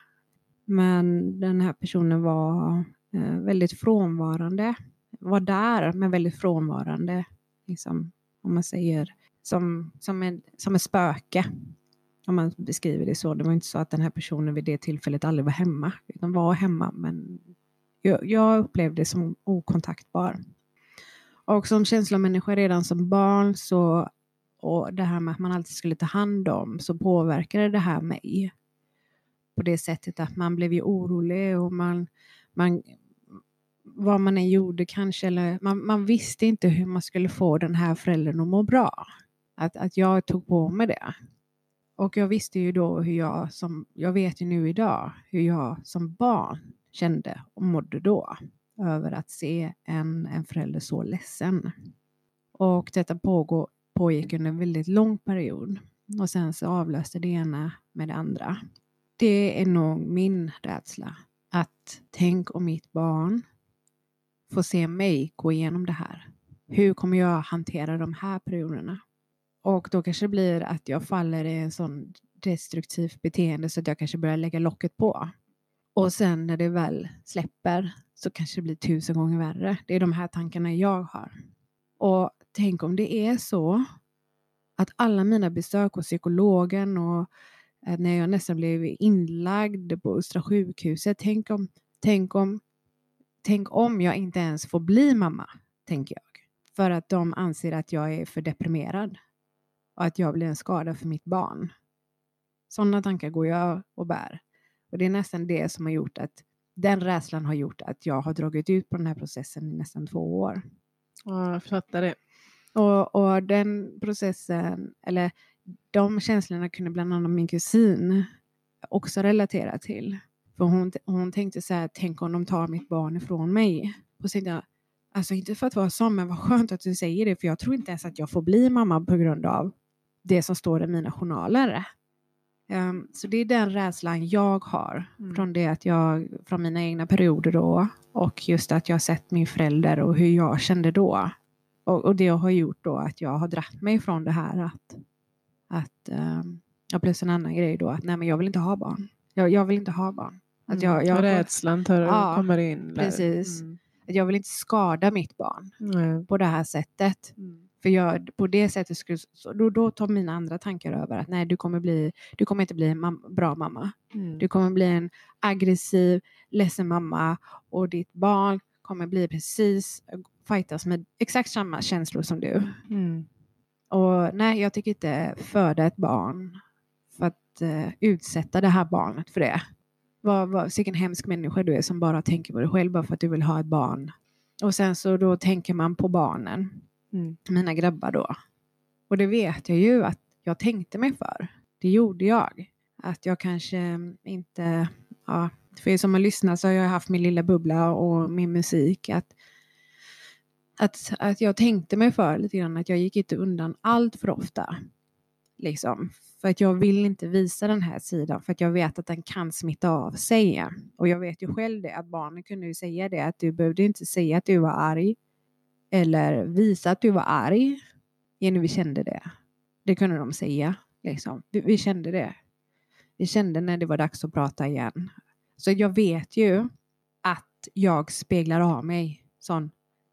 Men den här personen var eh, väldigt frånvarande. Var där, men väldigt frånvarande. Liksom, om man säger som, som, en, som ett spöke. Om man beskriver det så. Det var inte så att den här personen vid det tillfället aldrig var hemma. Utan var hemma, men jag, jag upplevde det som okontaktbar. Och som känslomänniska redan som barn så och det här med att man alltid skulle ta hand om så påverkade det här mig. På det sättet att man blev ju orolig och man, man vad man än gjorde kanske, eller man, man visste inte hur man skulle få den här föräldern att må bra. Att, att jag tog på mig det. Och jag visste ju då hur jag, som jag vet ju nu idag, hur jag som barn kände och mådde då över att se en, en förälder så ledsen. Och detta pågår, pågick under en väldigt lång period och sen så avlöste det ena med det andra. Det är nog min rädsla. Att tänk om mitt barn får se mig gå igenom det här. Hur kommer jag hantera de här perioderna? Och då kanske det blir att jag faller i en sån destruktivt beteende så att jag kanske börjar lägga locket på. Och sen när det väl släpper så kanske det blir tusen gånger värre. Det är de här tankarna jag har. Och tänk om det är så att alla mina besök hos psykologen och eh, när jag nästan blev inlagd på Östra sjukhuset. Tänk om, tänk om, tänk om jag inte ens får bli mamma, tänker jag. För att de anser att jag är för deprimerad och att jag blir en skada för mitt barn. Sådana tankar går jag och bär. Och det är nästan det som har gjort att den rädslan har gjort att jag har dragit ut på den här processen i nästan två år. Ja, jag fattar det. Och, och den processen, eller de känslorna kunde bland annat min kusin också relatera till. För hon, hon tänkte så här, tänk om de tar mitt barn ifrån mig. Och så tänkte jag, alltså inte för att vara sån, men vad skönt att du säger det, för jag tror inte ens att jag får bli mamma på grund av det som står i mina journaler. Um, så det är den rädslan jag har mm. från det att jag, från mina egna perioder då och just att jag sett min förälder och hur jag kände då. Och, och, det har gjort då att jag har dratt mig från det här att, att um, ja, plus en annan grej då att nej men jag vill inte ha barn. Jag, jag vill inte ha barn. Att jag, jag, Rädslan tar, Ja, kommer in. där. precis. Mm. att jag vill inte skada mitt barn Nej. på det här sättet. Mm. För jag, på det sättet skulle, så, då, då tar mina andra tankar över att nej, du kommer, bli, du kommer inte bli en mam- bra mamma. Mm. Du kommer bli en aggressiv, ledsen mamma och ditt barn kommer bli precis, fightas med exakt samma känslor som du. Mm. Och nej, jag tycker inte föda ett barn för att eh, utsätta det här barnet för det. Vad, vad, vilken hemsk människa du är som bara tänker på dig själv bara för att du vill ha ett barn. Och sen så då tänker man på barnen, Mm. mina grabbar då. Och det vet jag ju att jag tänkte mig för. Det gjorde jag. Att jag kanske inte, ja, för er som har lyssnat så har jag haft min lilla bubbla och min musik. Att, att, att jag tänkte mig för lite grann, att jag gick inte undan allt för ofta. Liksom. För att jag vill inte visa den här sidan för att jag vet att den kan smitta av sig. Och jag vet ju själv det att barnen kunde ju säga det att du behövde inte säga att du var arg eller visa att du var arg. Jenny, vi kände det. Det kunde de säga. Liksom. Vi, vi kände det. Vi kände när det var dags att prata igen. Så jag vet ju att jag speglar av mig sån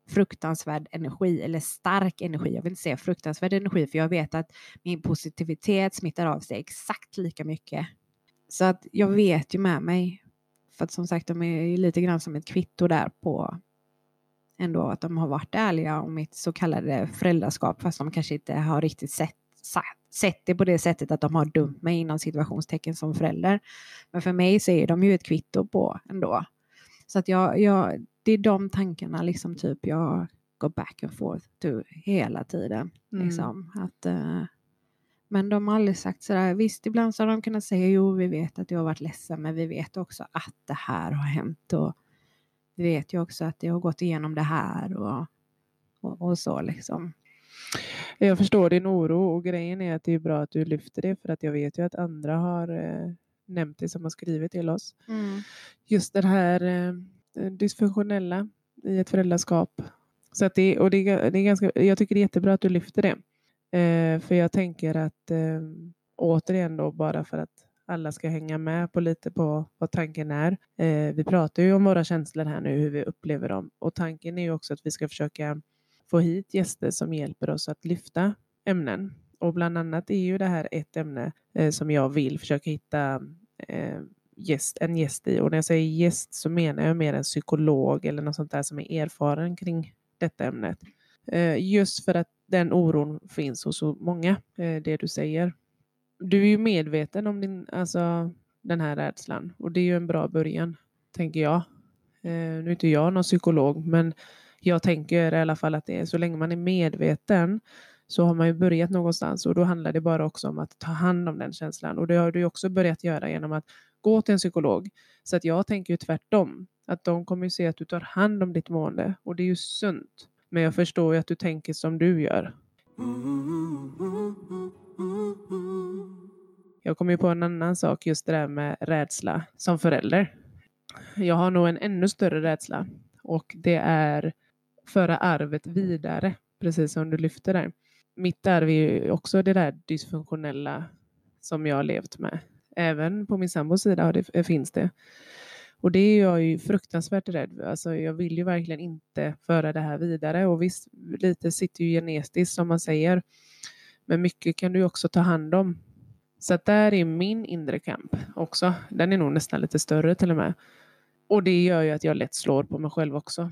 fruktansvärd energi eller stark energi. Jag vill inte säga fruktansvärd energi för jag vet att min positivitet smittar av sig exakt lika mycket. Så att jag vet ju med mig. För att som sagt de är ju lite grann som ett kvitto där på ändå att de har varit ärliga om mitt så kallade föräldraskap fast de kanske inte har riktigt sett, sett det på det sättet att de har dömt mig inom situationstecken som förälder. Men för mig så är de ju ett kvitto på ändå. Så att jag, jag, det är de tankarna liksom typ jag går back and forth to hela tiden. Mm. Liksom, att, eh, men de har aldrig sagt sådär, visst ibland så har de kunnat säga jo vi vet att du har varit ledsen men vi vet också att det här har hänt och vi vet ju också att det har gått igenom det här och, och, och så liksom. Jag förstår din oro och grejen är att det är bra att du lyfter det för att jag vet ju att andra har eh, nämnt det som har skrivit till oss. Just det här eh, dysfunktionella i ett föräldraskap. Så att det, och det, det är ganska, jag tycker det är jättebra att du lyfter det. Eh, för jag tänker att eh, återigen då bara för att alla ska hänga med på lite på vad tanken är. Eh, vi pratar ju om våra känslor här nu, hur vi upplever dem. Och tanken är ju också att vi ska försöka få hit gäster som hjälper oss att lyfta ämnen. Och bland annat är ju det här ett ämne eh, som jag vill försöka hitta eh, gäst, en gäst i. Och när jag säger gäst så menar jag mer en psykolog eller något sånt där som är erfaren kring detta ämnet. Eh, just för att den oron finns hos så många, eh, det du säger. Du är ju medveten om din, alltså, den här rädslan och det är ju en bra början, tänker jag. Eh, nu är inte jag någon psykolog, men jag tänker i alla fall att det är så länge man är medveten så har man ju börjat någonstans och då handlar det bara också om att ta hand om den känslan och det har du också börjat göra genom att gå till en psykolog. Så att jag tänker ju tvärtom, att de kommer ju se att du tar hand om ditt mående och det är ju sunt. Men jag förstår ju att du tänker som du gör. Jag kom ju på en annan sak, just det där med rädsla som förälder. Jag har nog en ännu större rädsla och det är föra arvet vidare, precis som du lyfter där. Mitt arv är ju också det där dysfunktionella som jag har levt med. Även på min sambos sida det, finns det. Och det är jag ju fruktansvärt rädd för. Alltså jag vill ju verkligen inte föra det här vidare. Och visst, lite sitter ju genetiskt som man säger. Men mycket kan du ju också ta hand om. Så att där är min inre kamp också. Den är nog nästan lite större till och med. Och det gör ju att jag lätt slår på mig själv också.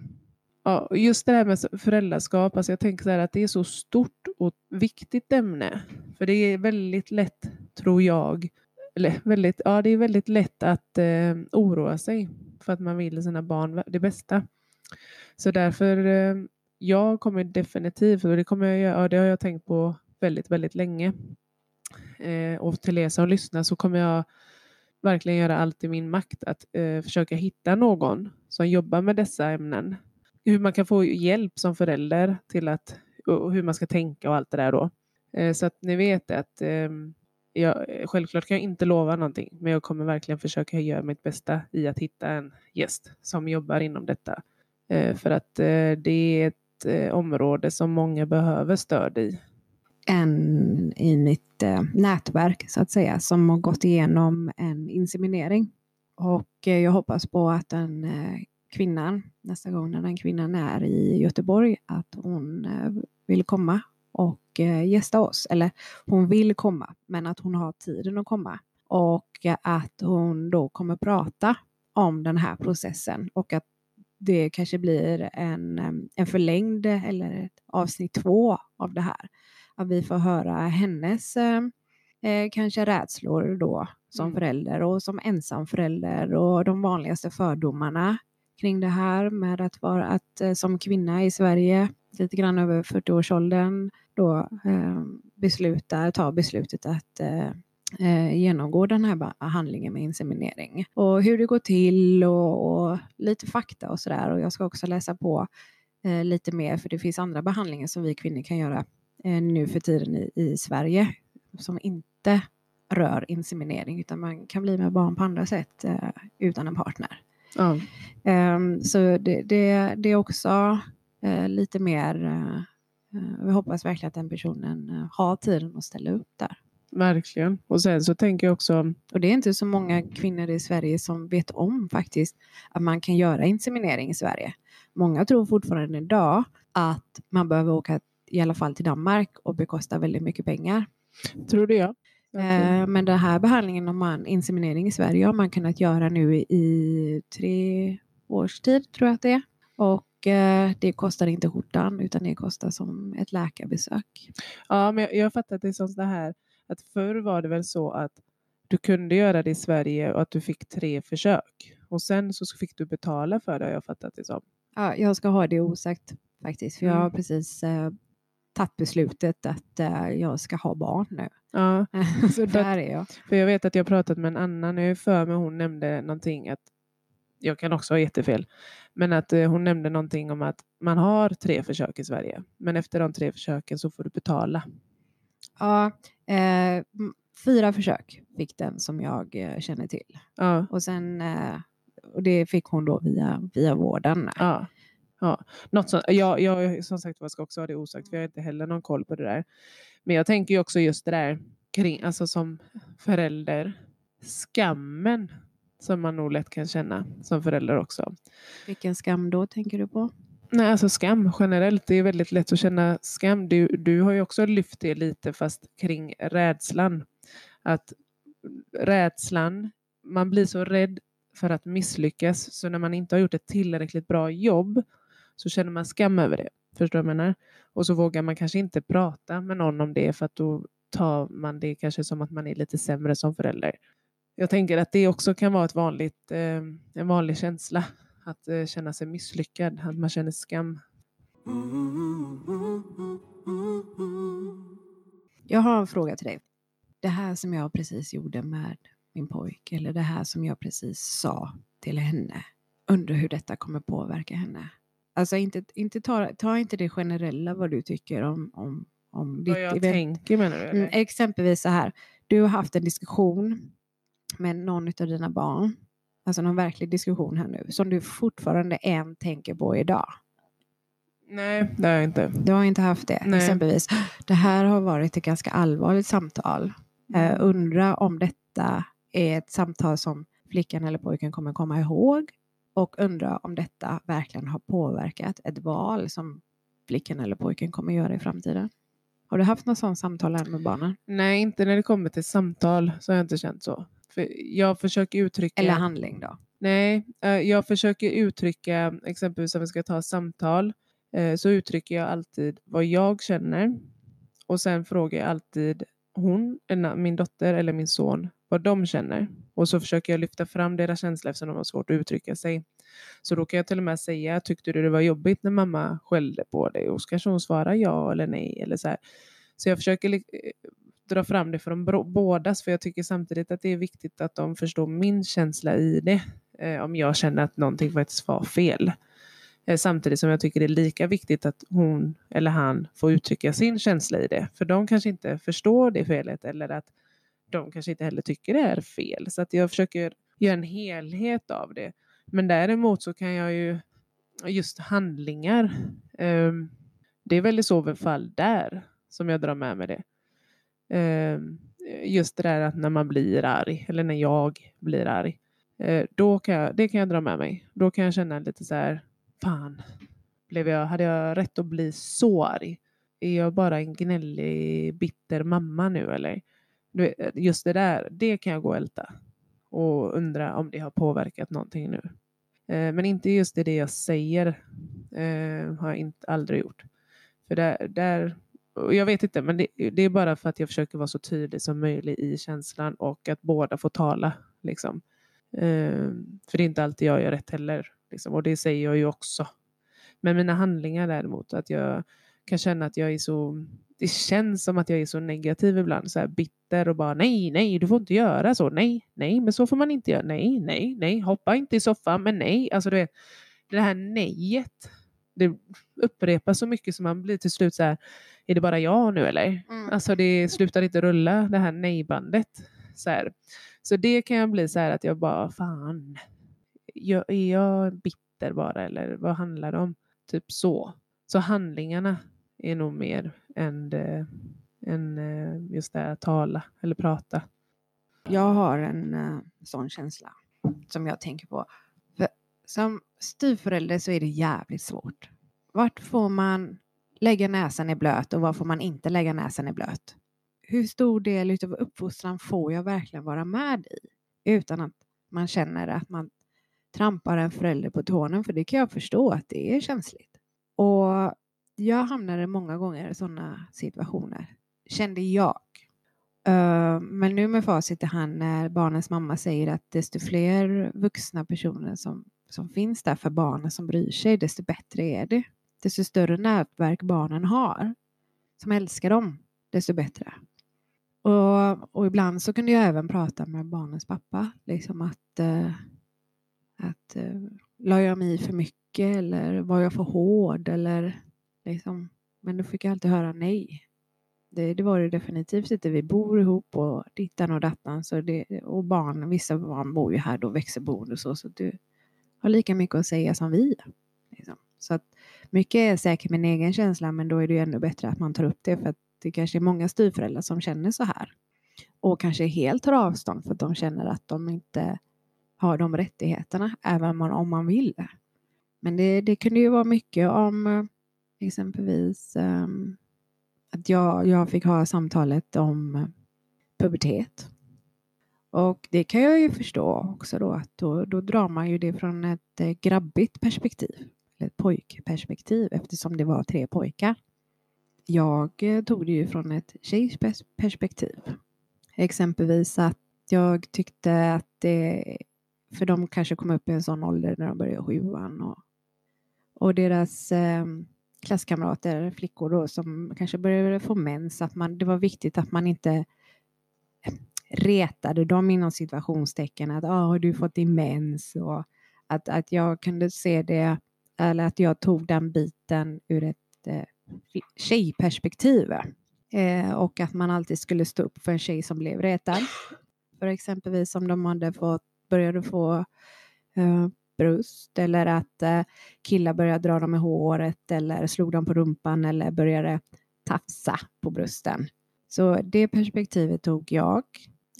Ja, just det här med föräldraskap, alltså jag tänker så här att det är så stort och viktigt ämne. För det är väldigt lätt, tror jag, eller väldigt, ja, det är väldigt lätt att eh, oroa sig för att man vill sina barn det bästa. Så därför, eh, jag kommer definitivt, och det, kommer jag, göra- ja, det har jag tänkt på väldigt, väldigt länge. Eh, och till er som lyssnar så kommer jag verkligen göra allt i min makt att eh, försöka hitta någon som jobbar med dessa ämnen. Hur man kan få hjälp som förälder till att, och hur man ska tänka och allt det där då. Eh, så att ni vet att eh, jag, eh, självklart kan jag inte lova någonting, men jag kommer verkligen försöka göra mitt bästa i att hitta en gäst som jobbar inom detta. Eh, för att eh, det är ett eh, område som många behöver stöd i. en i mitt eh, nätverk så att säga som har gått igenom en inseminering. Och eh, jag hoppas på att den eh, kvinnan, nästa gång när den kvinnan är i Göteborg, att hon eh, vill komma och eh, gästa oss. Eller hon vill komma, men att hon har tiden att komma. Och att hon då kommer prata om den här processen och att det kanske blir en, en förlängd eller ett avsnitt två av det här. Att vi får höra hennes eh, eh kanske rädslor då som mm. förälder och som ensam förälder och de vanligaste fördomarna kring det här med att vara att eh, som kvinna i Sverige lite grann över 40-årsåldern då eh, beslutar, tar beslutet att eh, eh, genomgå den här behandlingen med inseminering. Och hur det går till och, och lite fakta och sådär. Och jag ska också läsa på eh, lite mer för det finns andra behandlingar som vi kvinnor kan göra eh, nu för tiden i, i Sverige som inte rör inseminering utan man kan bli med barn på andra sätt eh, utan en partner. Um, så det, det, det, är också lite mer, uh, vi hoppas verkligen att den personen uh, har tiden att ställa upp där. Verkligen. Och sen så tänker jag också... Och det är inte så många kvinnor i Sverige som vet om faktiskt att man kan göra inseminering i Sverige. Många tror fortfarande idag att man behöver åka i alla fall till Danmark och bekosta väldigt mycket pengar. Tror det jag. Eh, men den här behandlingen om man inseminering i Sverige har man kunnat göra nu i tre års tid tror jag att det är. Och eh, det kostar inte skjortan utan det kostar som ett läkarbesök. Ja, men jag, jag fattar att det är som det här att förr var det väl så att du kunde göra det i Sverige och att du fick tre försök och sen så fick du betala för det har jag fattat det som. Ja, jag ska ha det osagt faktiskt för jag har mm. precis eh, tagit beslutet att uh, jag ska ha barn nu. Ja. så där är jag. För jag vet att jag pratat med en annan, jag för mig hon nämnde någonting att jag kan också ha jättefel, men att uh, hon nämnde någonting om att man har tre försök i Sverige, men efter de tre försöken så får du betala. Ja, eh, fyra försök fick den som jag eh, känner till. Ja. Och sen eh, och det fick hon då via, via vården. Ja. Ja, något så, jag, jag som sagt jag ska också ha det osagt för jag har inte heller någon koll på det där. Men jag tänker ju också just det där kring, alltså som förälder, skammen som man nog lätt kan känna som förälder också. Vilken skam då tänker du på? Nej, alltså skam generellt. Det är väldigt lätt att känna skam. Du, du har ju också lyft det lite fast kring rädslan. Att rädslan, man blir så rädd för att misslyckas så när man inte har gjort ett tillräckligt bra jobb så känner man skam över det. Förstår du vad jag menar? Och så vågar man kanske inte prata med någon om det för att då tar man det kanske som att man är lite sämre som förälder. Jag tänker att det också kan vara ett vanligt, eh, en vanlig känsla att eh, känna sig misslyckad, att man känner skam. Jag har en fråga till dig. Det här som jag precis gjorde med min pojke eller det här som jag precis sa till henne. Undrar hur detta kommer påverka henne. Alltså inte, inte ta, ta inte det generella vad du tycker om, om, om ditt vad jag event. tänker menar du? Mm, exempelvis så här. Du har haft en diskussion med någon av dina barn. Alltså någon verklig diskussion här nu. Som du fortfarande än tänker på idag. Nej, det har jag inte. Du har inte haft det? Nej. Exempelvis. Det här har varit ett ganska allvarligt samtal. Uh, undra om detta är ett samtal som flickan eller pojken kommer komma ihåg och undra om detta verkligen har påverkat ett val som flickan eller pojken kommer göra i framtiden. Har du haft något sådant samtal här med barnen? Nej, inte när det kommer till samtal så har jag inte känt så. Jag försöker uttrycka... Eller handling då? Nej, eh, jag försöker uttrycka, exempelvis om vi ska ta samtal, eh, så uttrycker jag alltid vad jag känner. Och sen frågar jag alltid hon, min dotter eller min son vad de känner. Och så försöker jag lyfta fram deras känslor eftersom de har svårt att uttrycka sig. Så då kan jag till och med säga, tyckte du det var jobbigt när mamma skällde på dig? Och så kanske hon svarar ja eller nej. Eller så, här. så jag försöker eh, dra fram det för de bådas, för jag tycker samtidigt att det är viktigt att de förstår min känsla i det. Eh, om jag känner att någonting faktiskt var fel. Eh, samtidigt som jag tycker det är lika viktigt att hon eller han får uttrycka sin känsla i det. För de kanske inte förstår det felet eller att de kanske inte heller tycker det är fel. Så att jag försöker göra en helhet av det. Men däremot så kan jag ju just handlingar. eh, det är väl i så fall där som jag drar med mig det. Eh, just det där att när man blir arg, eller när jag blir arg, eh, då kan jag, det kan jag dra med mig. Då kan jag känna lite så här, fan, blev jag, hade jag rätt att bli så arg? Är jag bara en gnällig, bitter mamma nu eller? Eh, just det där, det kan jag gå och älta och undra om det har påverkat någonting nu. Eh, men inte just det jag säger eh, har jag inte, aldrig gjort. För där, där jag vet inte, men det, det, är bara för att jag försöker vara så tydlig som möjligt i känslan och att båda får tala. Liksom. Ehm, för det är inte alltid jag gör rätt heller. Liksom, och det säger jag ju också. Men mina handlingar däremot, att jag kan känna att jag är så det känns som att jag är så negativ ibland, så här bitter och bara nej, nej, du får inte göra så, nej, nej, men så får man inte göra, nej, nej, nej, hoppa inte i soffan, men nej, alltså du vet, det här nejet, det upprepas så mycket som man blir till slut så här, är det bara jag nu eller? Mm. Alltså det slutar inte rulla, det här nej-bandet. Så, här. så det kan jag bli så här att jag bara, fan, jag, är jag bitter bara eller vad handlar det om? Typ så. Så handlingarna är nog mer än, det, än eh, just det här att tala eller prata. Jag har en uh, sån känsla som jag tänker på. För som styvförälder så är det jävligt svårt. Vart får man lägga näsan i blöt och var får man inte lägga näsan i blöt? Hur stor del av uppfostran får jag verkligen vara med i utan att man känner att man trampar en förälder på tårna? För det kan jag förstå att det är känsligt. Och jag hamnade många gånger i sådana situationer, kände jag. Eh, men nu med facit i hand när barnens mamma säger att desto fler vuxna personer som, som finns där för barnen som bryr sig, desto bättre är det. Desto större nätverk barnen har som älskar dem, desto bättre. Och, och ibland så kunde jag även prata med barnens pappa, liksom att, eh, att eh, la jag mig i för mycket eller var jag för hård eller Liksom. Men då fick jag alltid höra nej. Det, det var det definitivt inte. Vi bor ihop och dittan och dattan. Så det, och barn, vissa barn bor ju här då, växelboende och så. Så det, har lika mycket att säga som vi. Liksom. Så att mycket är säkert min egen känsla men då är det ju ännu bättre att man tar upp det för att det kanske är många styvföräldrar som känner så här. Och kanske helt tar avstånd för att de känner att de inte har de rättigheterna även om man vill. Men det, det kunde ju vara mycket om eh, Exempelvis um, att jag, jag fick ha samtalet om eh, pubertet. Och det kan jag ju förstå också då att då, då drar man ju det från ett eh, grabbigt perspektiv, ett pojkperspektiv eftersom det var tre pojkar. Jag eh, tog det ju från ett tjejperspektiv. Exempelvis att jag tyckte att det, för de kanske kom upp i en sån ålder när de började sjuan och, och deras eh, klasskamrater, flickor då, som kanske började få mens, att man, det var viktigt att man inte retade dem inom situationstecken att ah, har du fått din mens och att, att jag kunde se det eller att jag tog den biten ur ett eh, tjejperspektiv eh, och att man alltid skulle stå upp för en tjej som blev retad. För exempelvis om de hade fått, började få eh, bröst eller att eh, killar började dra dem i håret eller slog dem på rumpan eller började tafsa på brösten. Så det perspektivet tog jag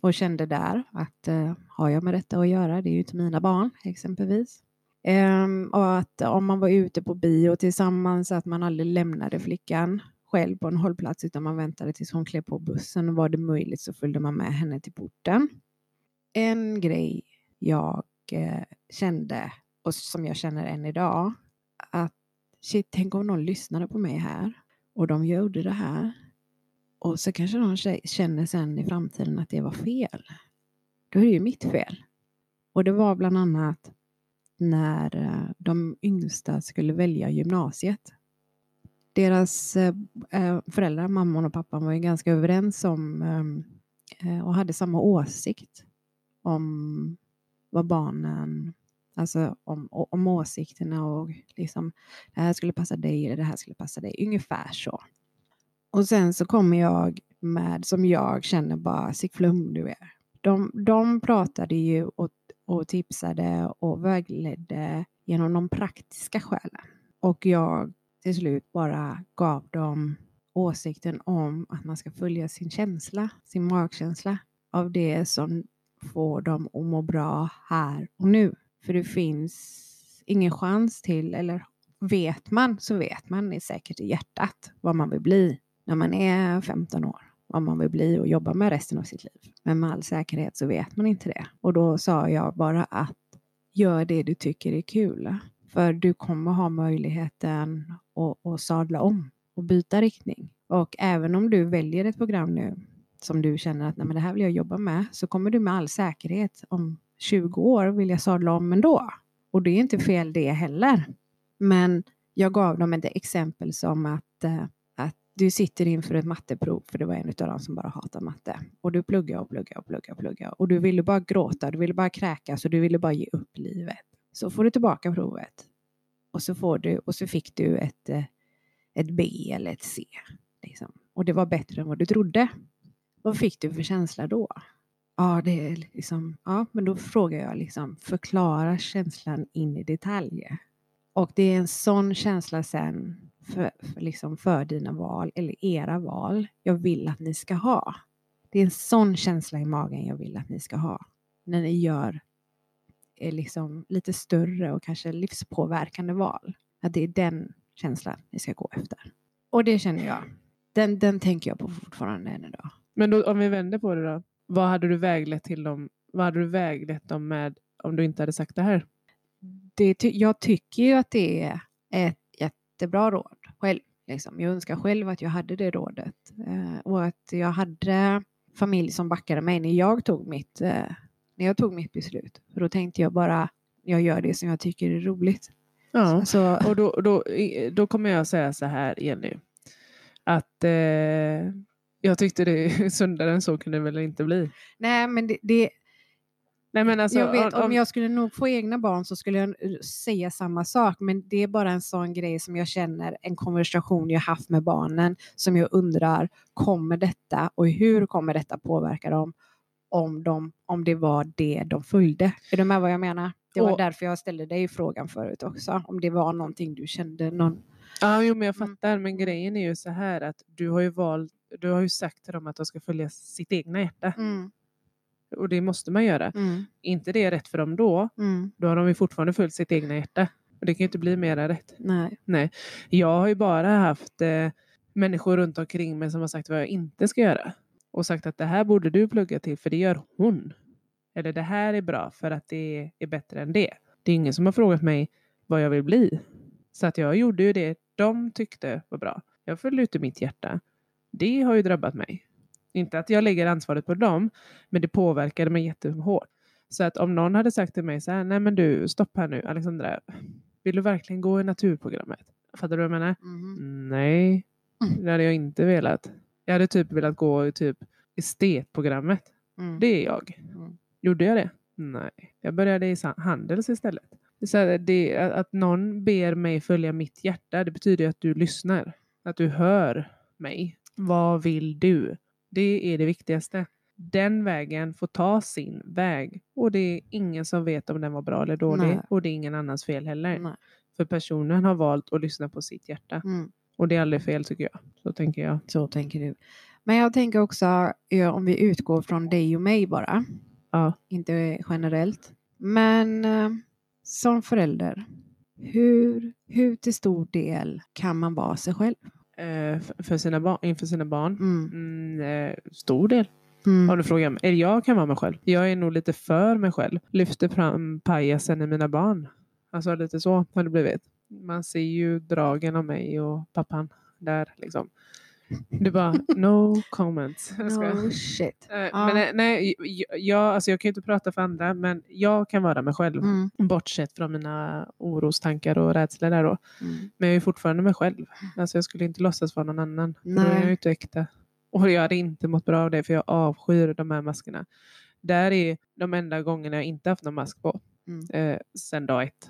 och kände där att eh, har jag med detta att göra? Det är ju inte mina barn exempelvis. Ehm, och att om man var ute på bio tillsammans, att man aldrig lämnade flickan själv på en hållplats utan man väntade tills hon klev på bussen och var det möjligt så följde man med henne till porten. En grej jag eh, kände, och som jag känner än idag, att shit, tänk om någon lyssnade på mig här och de gjorde det här. Och så kanske de känner sen i framtiden att det var fel. Då är det ju mitt fel. Och det var bland annat när eh, de yngsta skulle välja gymnasiet. Deras eh, eh, föräldrar, mamman och pappan, var ju ganska överens om ehm, och hade samma åsikt om vad barnen, alltså om, om åsikterna och liksom det här skulle passa dig eller det här skulle passa dig, ungefär så. Och sen så kommer jag med, som jag känner bara, sick flum du är. De, de pratade ju och, och tipsade och vägledde genom de praktiska skälen. Och jag till slut bara gav dem åsikten om att man ska följa sin känsla, sin magkänsla av det som får dem att må bra här och nu. För det finns ingen chans till, eller vet man så vet man säkert i hjärtat vad man vill bli när man är 15 år. Vad man vill bli och jobba med resten av sitt liv. Men med all säkerhet så vet man inte det. Och då sa jag bara att gör det du tycker är kul. För du kommer ha möjligheten att, att sadla om och byta riktning. Och även om du väljer ett program nu som du känner att Nej, men det här vill jag jobba med så kommer du med all säkerhet om 20 år vilja sadla om ändå. Och det är inte fel det heller. Men jag gav dem ett exempel som att, eh, att du sitter inför ett matteprov, för det var en av dem som bara hatar matte. Och du pluggar och pluggar och pluggar och pluggar. Och du ville bara gråta, du ville bara kräkas och du ville bara ge upp livet. Så får du tillbaka provet. Och så, får du, och så fick du ett, eh, ett B eller ett C. Liksom. Och det var bättre än vad du trodde. Vad fick du för känsla då? Ja, det är liksom, ja, men då frågar jag liksom, förklara känslan in i detalj. Och det är en sån känsla sen för, för, liksom för dina val, eller era val, jag vill att ni ska ha. Det är en sån känsla i magen jag vill att ni ska ha. När ni gör är liksom lite större och kanske livspåverkande val. Att det är den känslan ni ska gå efter. Och det känner jag. Den, den tänker jag på fortfarande än idag. Men då, om vi vänder på det då. Vad hade du väglett till dem? Vad hade du väglett dem med om du inte hade sagt det här? Det, jag tycker ju att det är ett jättebra råd själv. Liksom. Jag önskar själv att jag hade det rådet eh, och att jag hade familj som backade mig när jag tog mitt, eh, när jag tog mitt beslut. För då tänkte jag bara, jag gör det som jag tycker är roligt. Ja, så, och då, då, då kommer jag säga så här Jenny. Att eh, jag tyckte det sundare än så kunde det väl inte bli. Nej, men det, det Nej, men alltså, jag vet, om, om jag skulle nog få egna barn så skulle jag säga samma sak, men det är bara en sån grej som jag känner, en konversation jag haft med barnen som jag undrar, kommer detta och hur kommer detta påverka dem om, de, om det var det de följde? Är du med vad jag menar? Det var och, därför jag ställde dig frågan förut också, om det var någonting du kände någon Ja, jo, men jag mm. fattar. Men grejen är ju så här att du har ju valt, du har ju sagt till dem att de ska följa sitt egna hjärta. Mm. Och det måste man göra. Mm. inte det rätt för dem då, mm. då har de ju fortfarande följt sitt egna hjärta. Och det kan ju inte bli mera rätt. Nej. Nej. Jag har ju bara haft eh, människor runt omkring mig som har sagt vad jag inte ska göra. Och sagt att det här borde du plugga till för det gör hon. Eller det här är bra för att det är bättre än det. Det är ingen som har frågat mig vad jag vill bli. Så att jag gjorde ju det de tyckte var bra. Jag följde ut i mitt hjärta. Det har ju drabbat mig. Inte att jag lägger ansvaret på dem, men det påverkade mig jättehårt. Så att om någon hade sagt till mig så här, nej men du, stopp här nu, Alexandra, vill du verkligen gå i naturprogrammet? Fattar du vad jag menar? Mm. Nej, det hade jag inte velat. Jag hade typ velat gå i typ estetprogrammet. Mm. Det är jag. Mm. Gjorde jag det? Nej, jag började i Handels istället. Så det, att någon ber mig följa mitt hjärta, det betyder att du lyssnar. Att du hör mig. Vad vill du? Det är det viktigaste. Den vägen får ta sin väg. Och det är ingen som vet om den var bra eller dålig. Nej. Och det är ingen annans fel heller. Nej. För personen har valt att lyssna på sitt hjärta. Mm. Och det är aldrig fel tycker jag. Så tänker jag. Så tänker du. Men jag tänker också, om vi utgår från dig och mig bara. Ja. Inte generellt. Men eh, som förälder, hur, hur till stor del kan man vara sig själv? Eh, för sina barn, inför sina barn? Mm. Mm, eh, stor del. Mm. Om du frågar mig. Jag kan vara mig själv. Jag är nog lite för mig själv. Lyfter fram pajasen i mina barn. Alltså lite så har det blivit. Man ser ju dragen av mig och pappan där liksom. Du bara, no comments. No shit. Uh, ah. Men nej, jag, alltså jag kan ju inte prata för andra, men jag kan vara mig själv. Mm. Bortsett från mina orostankar och rädslor där då. Mm. Men jag är fortfarande mig själv. Alltså jag skulle inte låtsas vara någon annan. Nej. Då är jag ju inte äkta. Och jag hade inte mått bra av det, för jag avskyr de här maskerna. Där är de enda gångerna jag inte haft någon mask på. Mm. Eh, sen dag ett.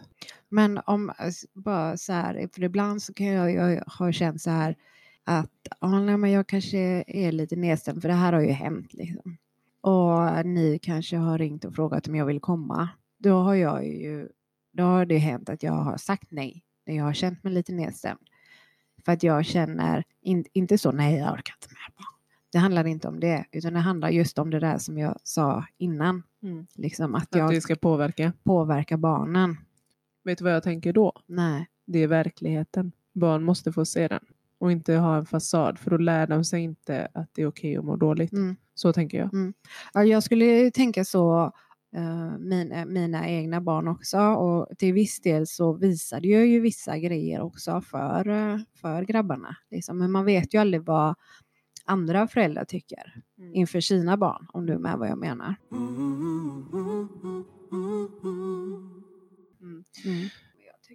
Men om, alltså, bara så här, för ibland så kan jag, jag ha känt så här att ah, nej, men jag kanske är lite nedstämd för det här har ju hänt. Liksom. Och ni kanske har ringt och frågat om jag vill komma. Då har jag ju, då har det hänt att jag har sagt nej när jag har känt mig lite nedstämd. För att jag känner, in, inte så nej jag orkar inte med. Det handlar inte om det, utan det handlar just om det där som jag sa innan. Mm. Liksom att Att jag det ska påverka. påverkar barnen. Vet du vad jag tänker då? Nej. Det är verkligheten. Barn måste få se den. Och inte ha en fasad. För då lär de sig inte att det är okej att må dåligt. Mm. Så tänker jag. Ja, jag skulle tänka så eh, mina, mina egna barn också och till viss del så visade jag ju vissa grejer också för, eh, för grabbarna. Liksom. Men man vet ju aldrig vad andra föräldrar tycker Mm. inför sina barn, om du är med vad jag menar. Mm.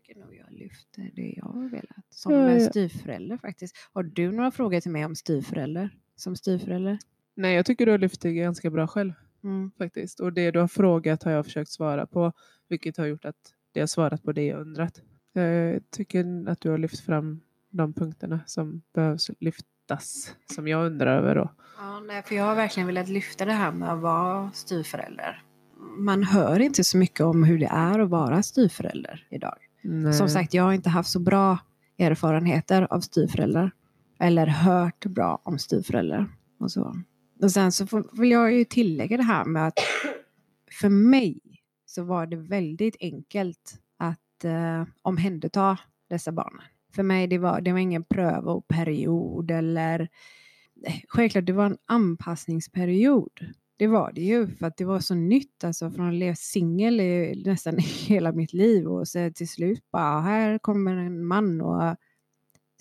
Jag tycker nog jag lyfter det jag har velat som Ja, ja, styvförälder faktiskt. Har du några frågor till mig om styvförälder? Som styvförälder? Nej, jag tycker du har lyft det ganska bra själv. Mm. faktiskt. Och det du har frågat har jag försökt svara på. Vilket har gjort att det har svarat på det jag undrat. Jag tycker att du har lyft fram de punkterna som behövs lyftas. Som jag undrar över då. Ja, nej, för jag har verkligen velat lyfta det här med att vara styvförälder. Man hör inte så mycket om hur det är att vara styvförälder idag. Nej. Som sagt, jag har inte haft så bra erfarenheter av styvföräldrar. Eller hört bra om styvföräldrar. Och, så. och sen så får, vill jag ju tillägga det här med att för mig så var det väldigt enkelt att eh, omhänderta dessa barn. För mig det var det var ingen prövoperiod eller Självklart, det var en anpassningsperiod. Det var det ju, för att det var så nytt, alltså från att leva singel nästan hela mitt liv och så till slut bara, här kommer en man och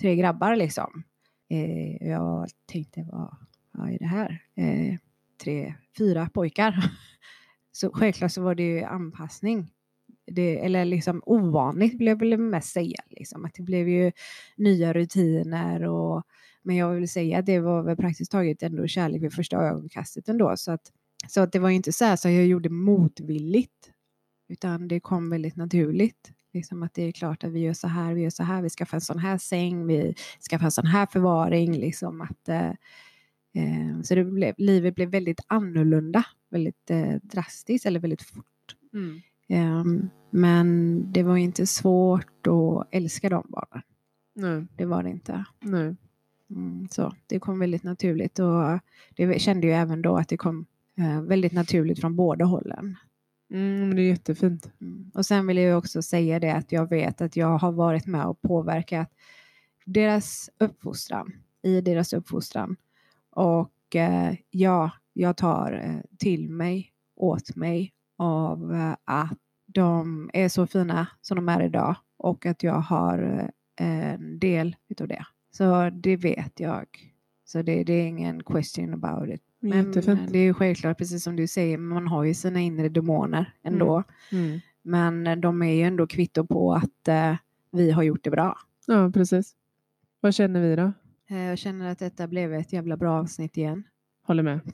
tre grabbar liksom. Eh, jag tänkte, vad, vad är det här? Eh, tre, fyra pojkar. Så självklart så var det ju anpassning. Det, eller liksom ovanligt blev jag väl mest säga. Liksom, att det blev ju nya rutiner och men jag vill säga att det var väl praktiskt taget ändå kärlek vid första ögonkastet ändå. Så att, så att det var inte så här som jag gjorde motvilligt. Utan det kom väldigt naturligt. Liksom att det är klart att vi gör så här, vi gör så här, vi skaffar en sån här säng, vi skaffar en sån här förvaring. Liksom att, eh, eh så det blev, livet blev väldigt annorlunda, väldigt eh, drastiskt eller väldigt fort. Mm. Eh, men det var inte svårt att älska de barnen. Nej. Det var det inte. Nej. Mm, så det kom väldigt naturligt och det kände ju även då att det kom eh, väldigt naturligt från båda hållen. Mm, det är jättefint. Mm. Och sen vill jag också säga det att jag vet att jag har varit med och påverkat deras uppfostran, i deras uppfostran. Och eh, ja, jag tar eh, till mig, åt mig av eh, att de är så fina som de är idag och att jag har eh, en del utav det. Så det vet jag. Så det, det är ingen question about it. Men Jättefint. det är ju självklart, precis som du säger, man har ju sina inre demoner ändå. Mm. Men de är ju ändå kvitto på att eh, vi har gjort det bra. Ja, precis. Vad känner vi då? Eh, jag känner att detta blev ett jävla bra avsnitt igen. Håller med.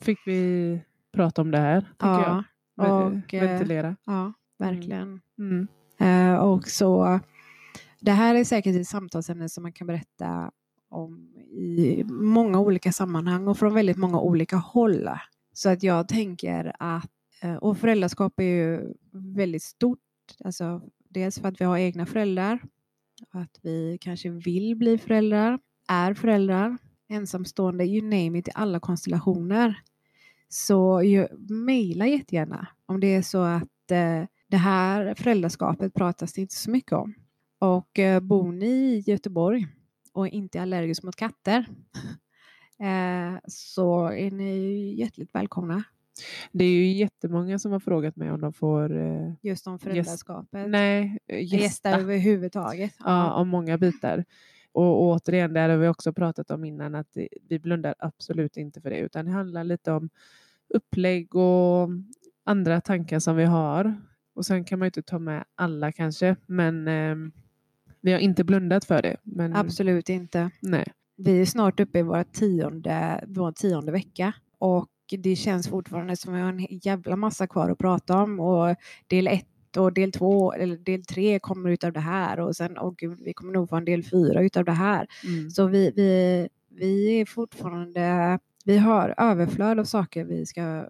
Fick vi prata om det här, tycker ja, jag. och, eh, Ventilera. ja, verkligen. Mm. Eh, och så, det här är säkert ett samtalsämne som man kan berätta om i många olika sammanhang och från väldigt många olika håll. Så att jag tänker att, eh, och föräldraskap är ju väldigt stort. Alltså, dels för att vi har egna föräldrar, att vi kanske vill bli föräldrar, är föräldrar, ensamstående, you name it, i alla konstellationer. Så mejla jättegärna om det är så att eh, det här föräldraskapet pratas det inte så mycket om. Och eh, bor ni i Göteborg och inte är allergisk mot katter eh, så är ni hjärtligt välkomna Det är ju jättemånga som har frågat mig om de får eh, just om föräldraskapet. nej, eh, Gästa gästa överhuvudtaget. ja, om många bitar. Och återigen, där har vi också pratat om innan att det- vi blundar absolut inte för det utan det handlar lite om upplägg och andra tankar som vi har. Och sen kan man ju inte ta med alla kanske, men ehm, vi har inte blundat för det. Men, Absolut inte. Nej. Vi är snart uppe i våra tionde, vår tionde vecka och det känns fortfarande som vi har en jävla massa kvar att prata om och del ett och del två eller del tre kommer utav det här och sen och gud, vi kommer nog få en del fyra utav det här. Mm. Så vi, vi, vi är fortfarande, vi har överflöd av saker vi ska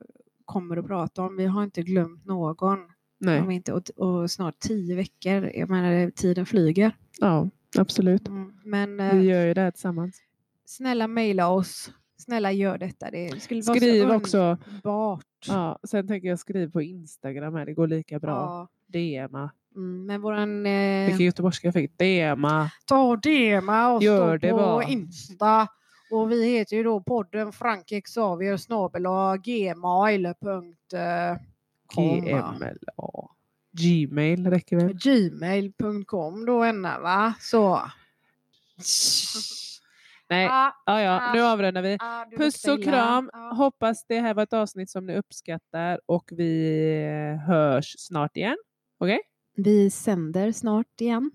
kommer att prata om. Vi har inte glömt någon. Nej. Om inte, och, och snart tio veckor, jag menar tiden flyger. Ja, absolut. Mm. Men eh, Vi gör ju det här tillsammans. snälla mejla oss. Snälla gör detta. Det skulle vara Skriv så också. underbart. Ja, sen tänker jag skriva på Instagram här. Det går lika bra. Ja. DMa. Mm, men våran... Eh, Vilken göteborgska jag fick. DMa. ta och DMa oss Gör det på bara. Insta. Och vi heter ju då podden Frank Xavier snabel gmail.com. GMLA. Gmail räcker väl? Gmail.com då Enna va? Så. Nej, Ah, ja, ja, ah. nu avrundar vi. ah, Puss och kram. Hoppas det här var ett avsnitt som ni uppskattar och vi hörs snart igen. Okej? Vi sänder snart igen.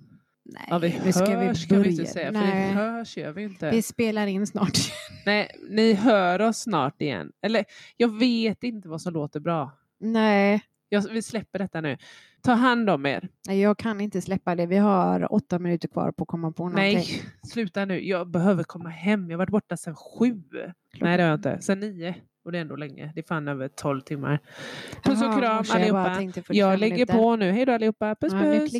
Nej, Ja, vi nu ska vi hörs kan vi inte börja. säga, för Nej, det hörs gör vi inte. vi spelar in snart. Nej, ni hör oss snart igen. Eller jag vet inte vad som låter bra. Nej, Jag, vi släpper detta nu. Ta hand om er. jag kan inte släppa det. Vi har åtta minuter kvar på att komma på någonting. Nej, sluta nu. Jag behöver komma hem. Jag har varit borta sedan sju. Nej, det har jag inte. Sedan nio. Och det är ändå länge. Det är fan över tolv timmar. Puss och kram jag allihopa. 45 Jag lägger minuter. på nu. Hej då allihopa. Puss Ja, nu puss.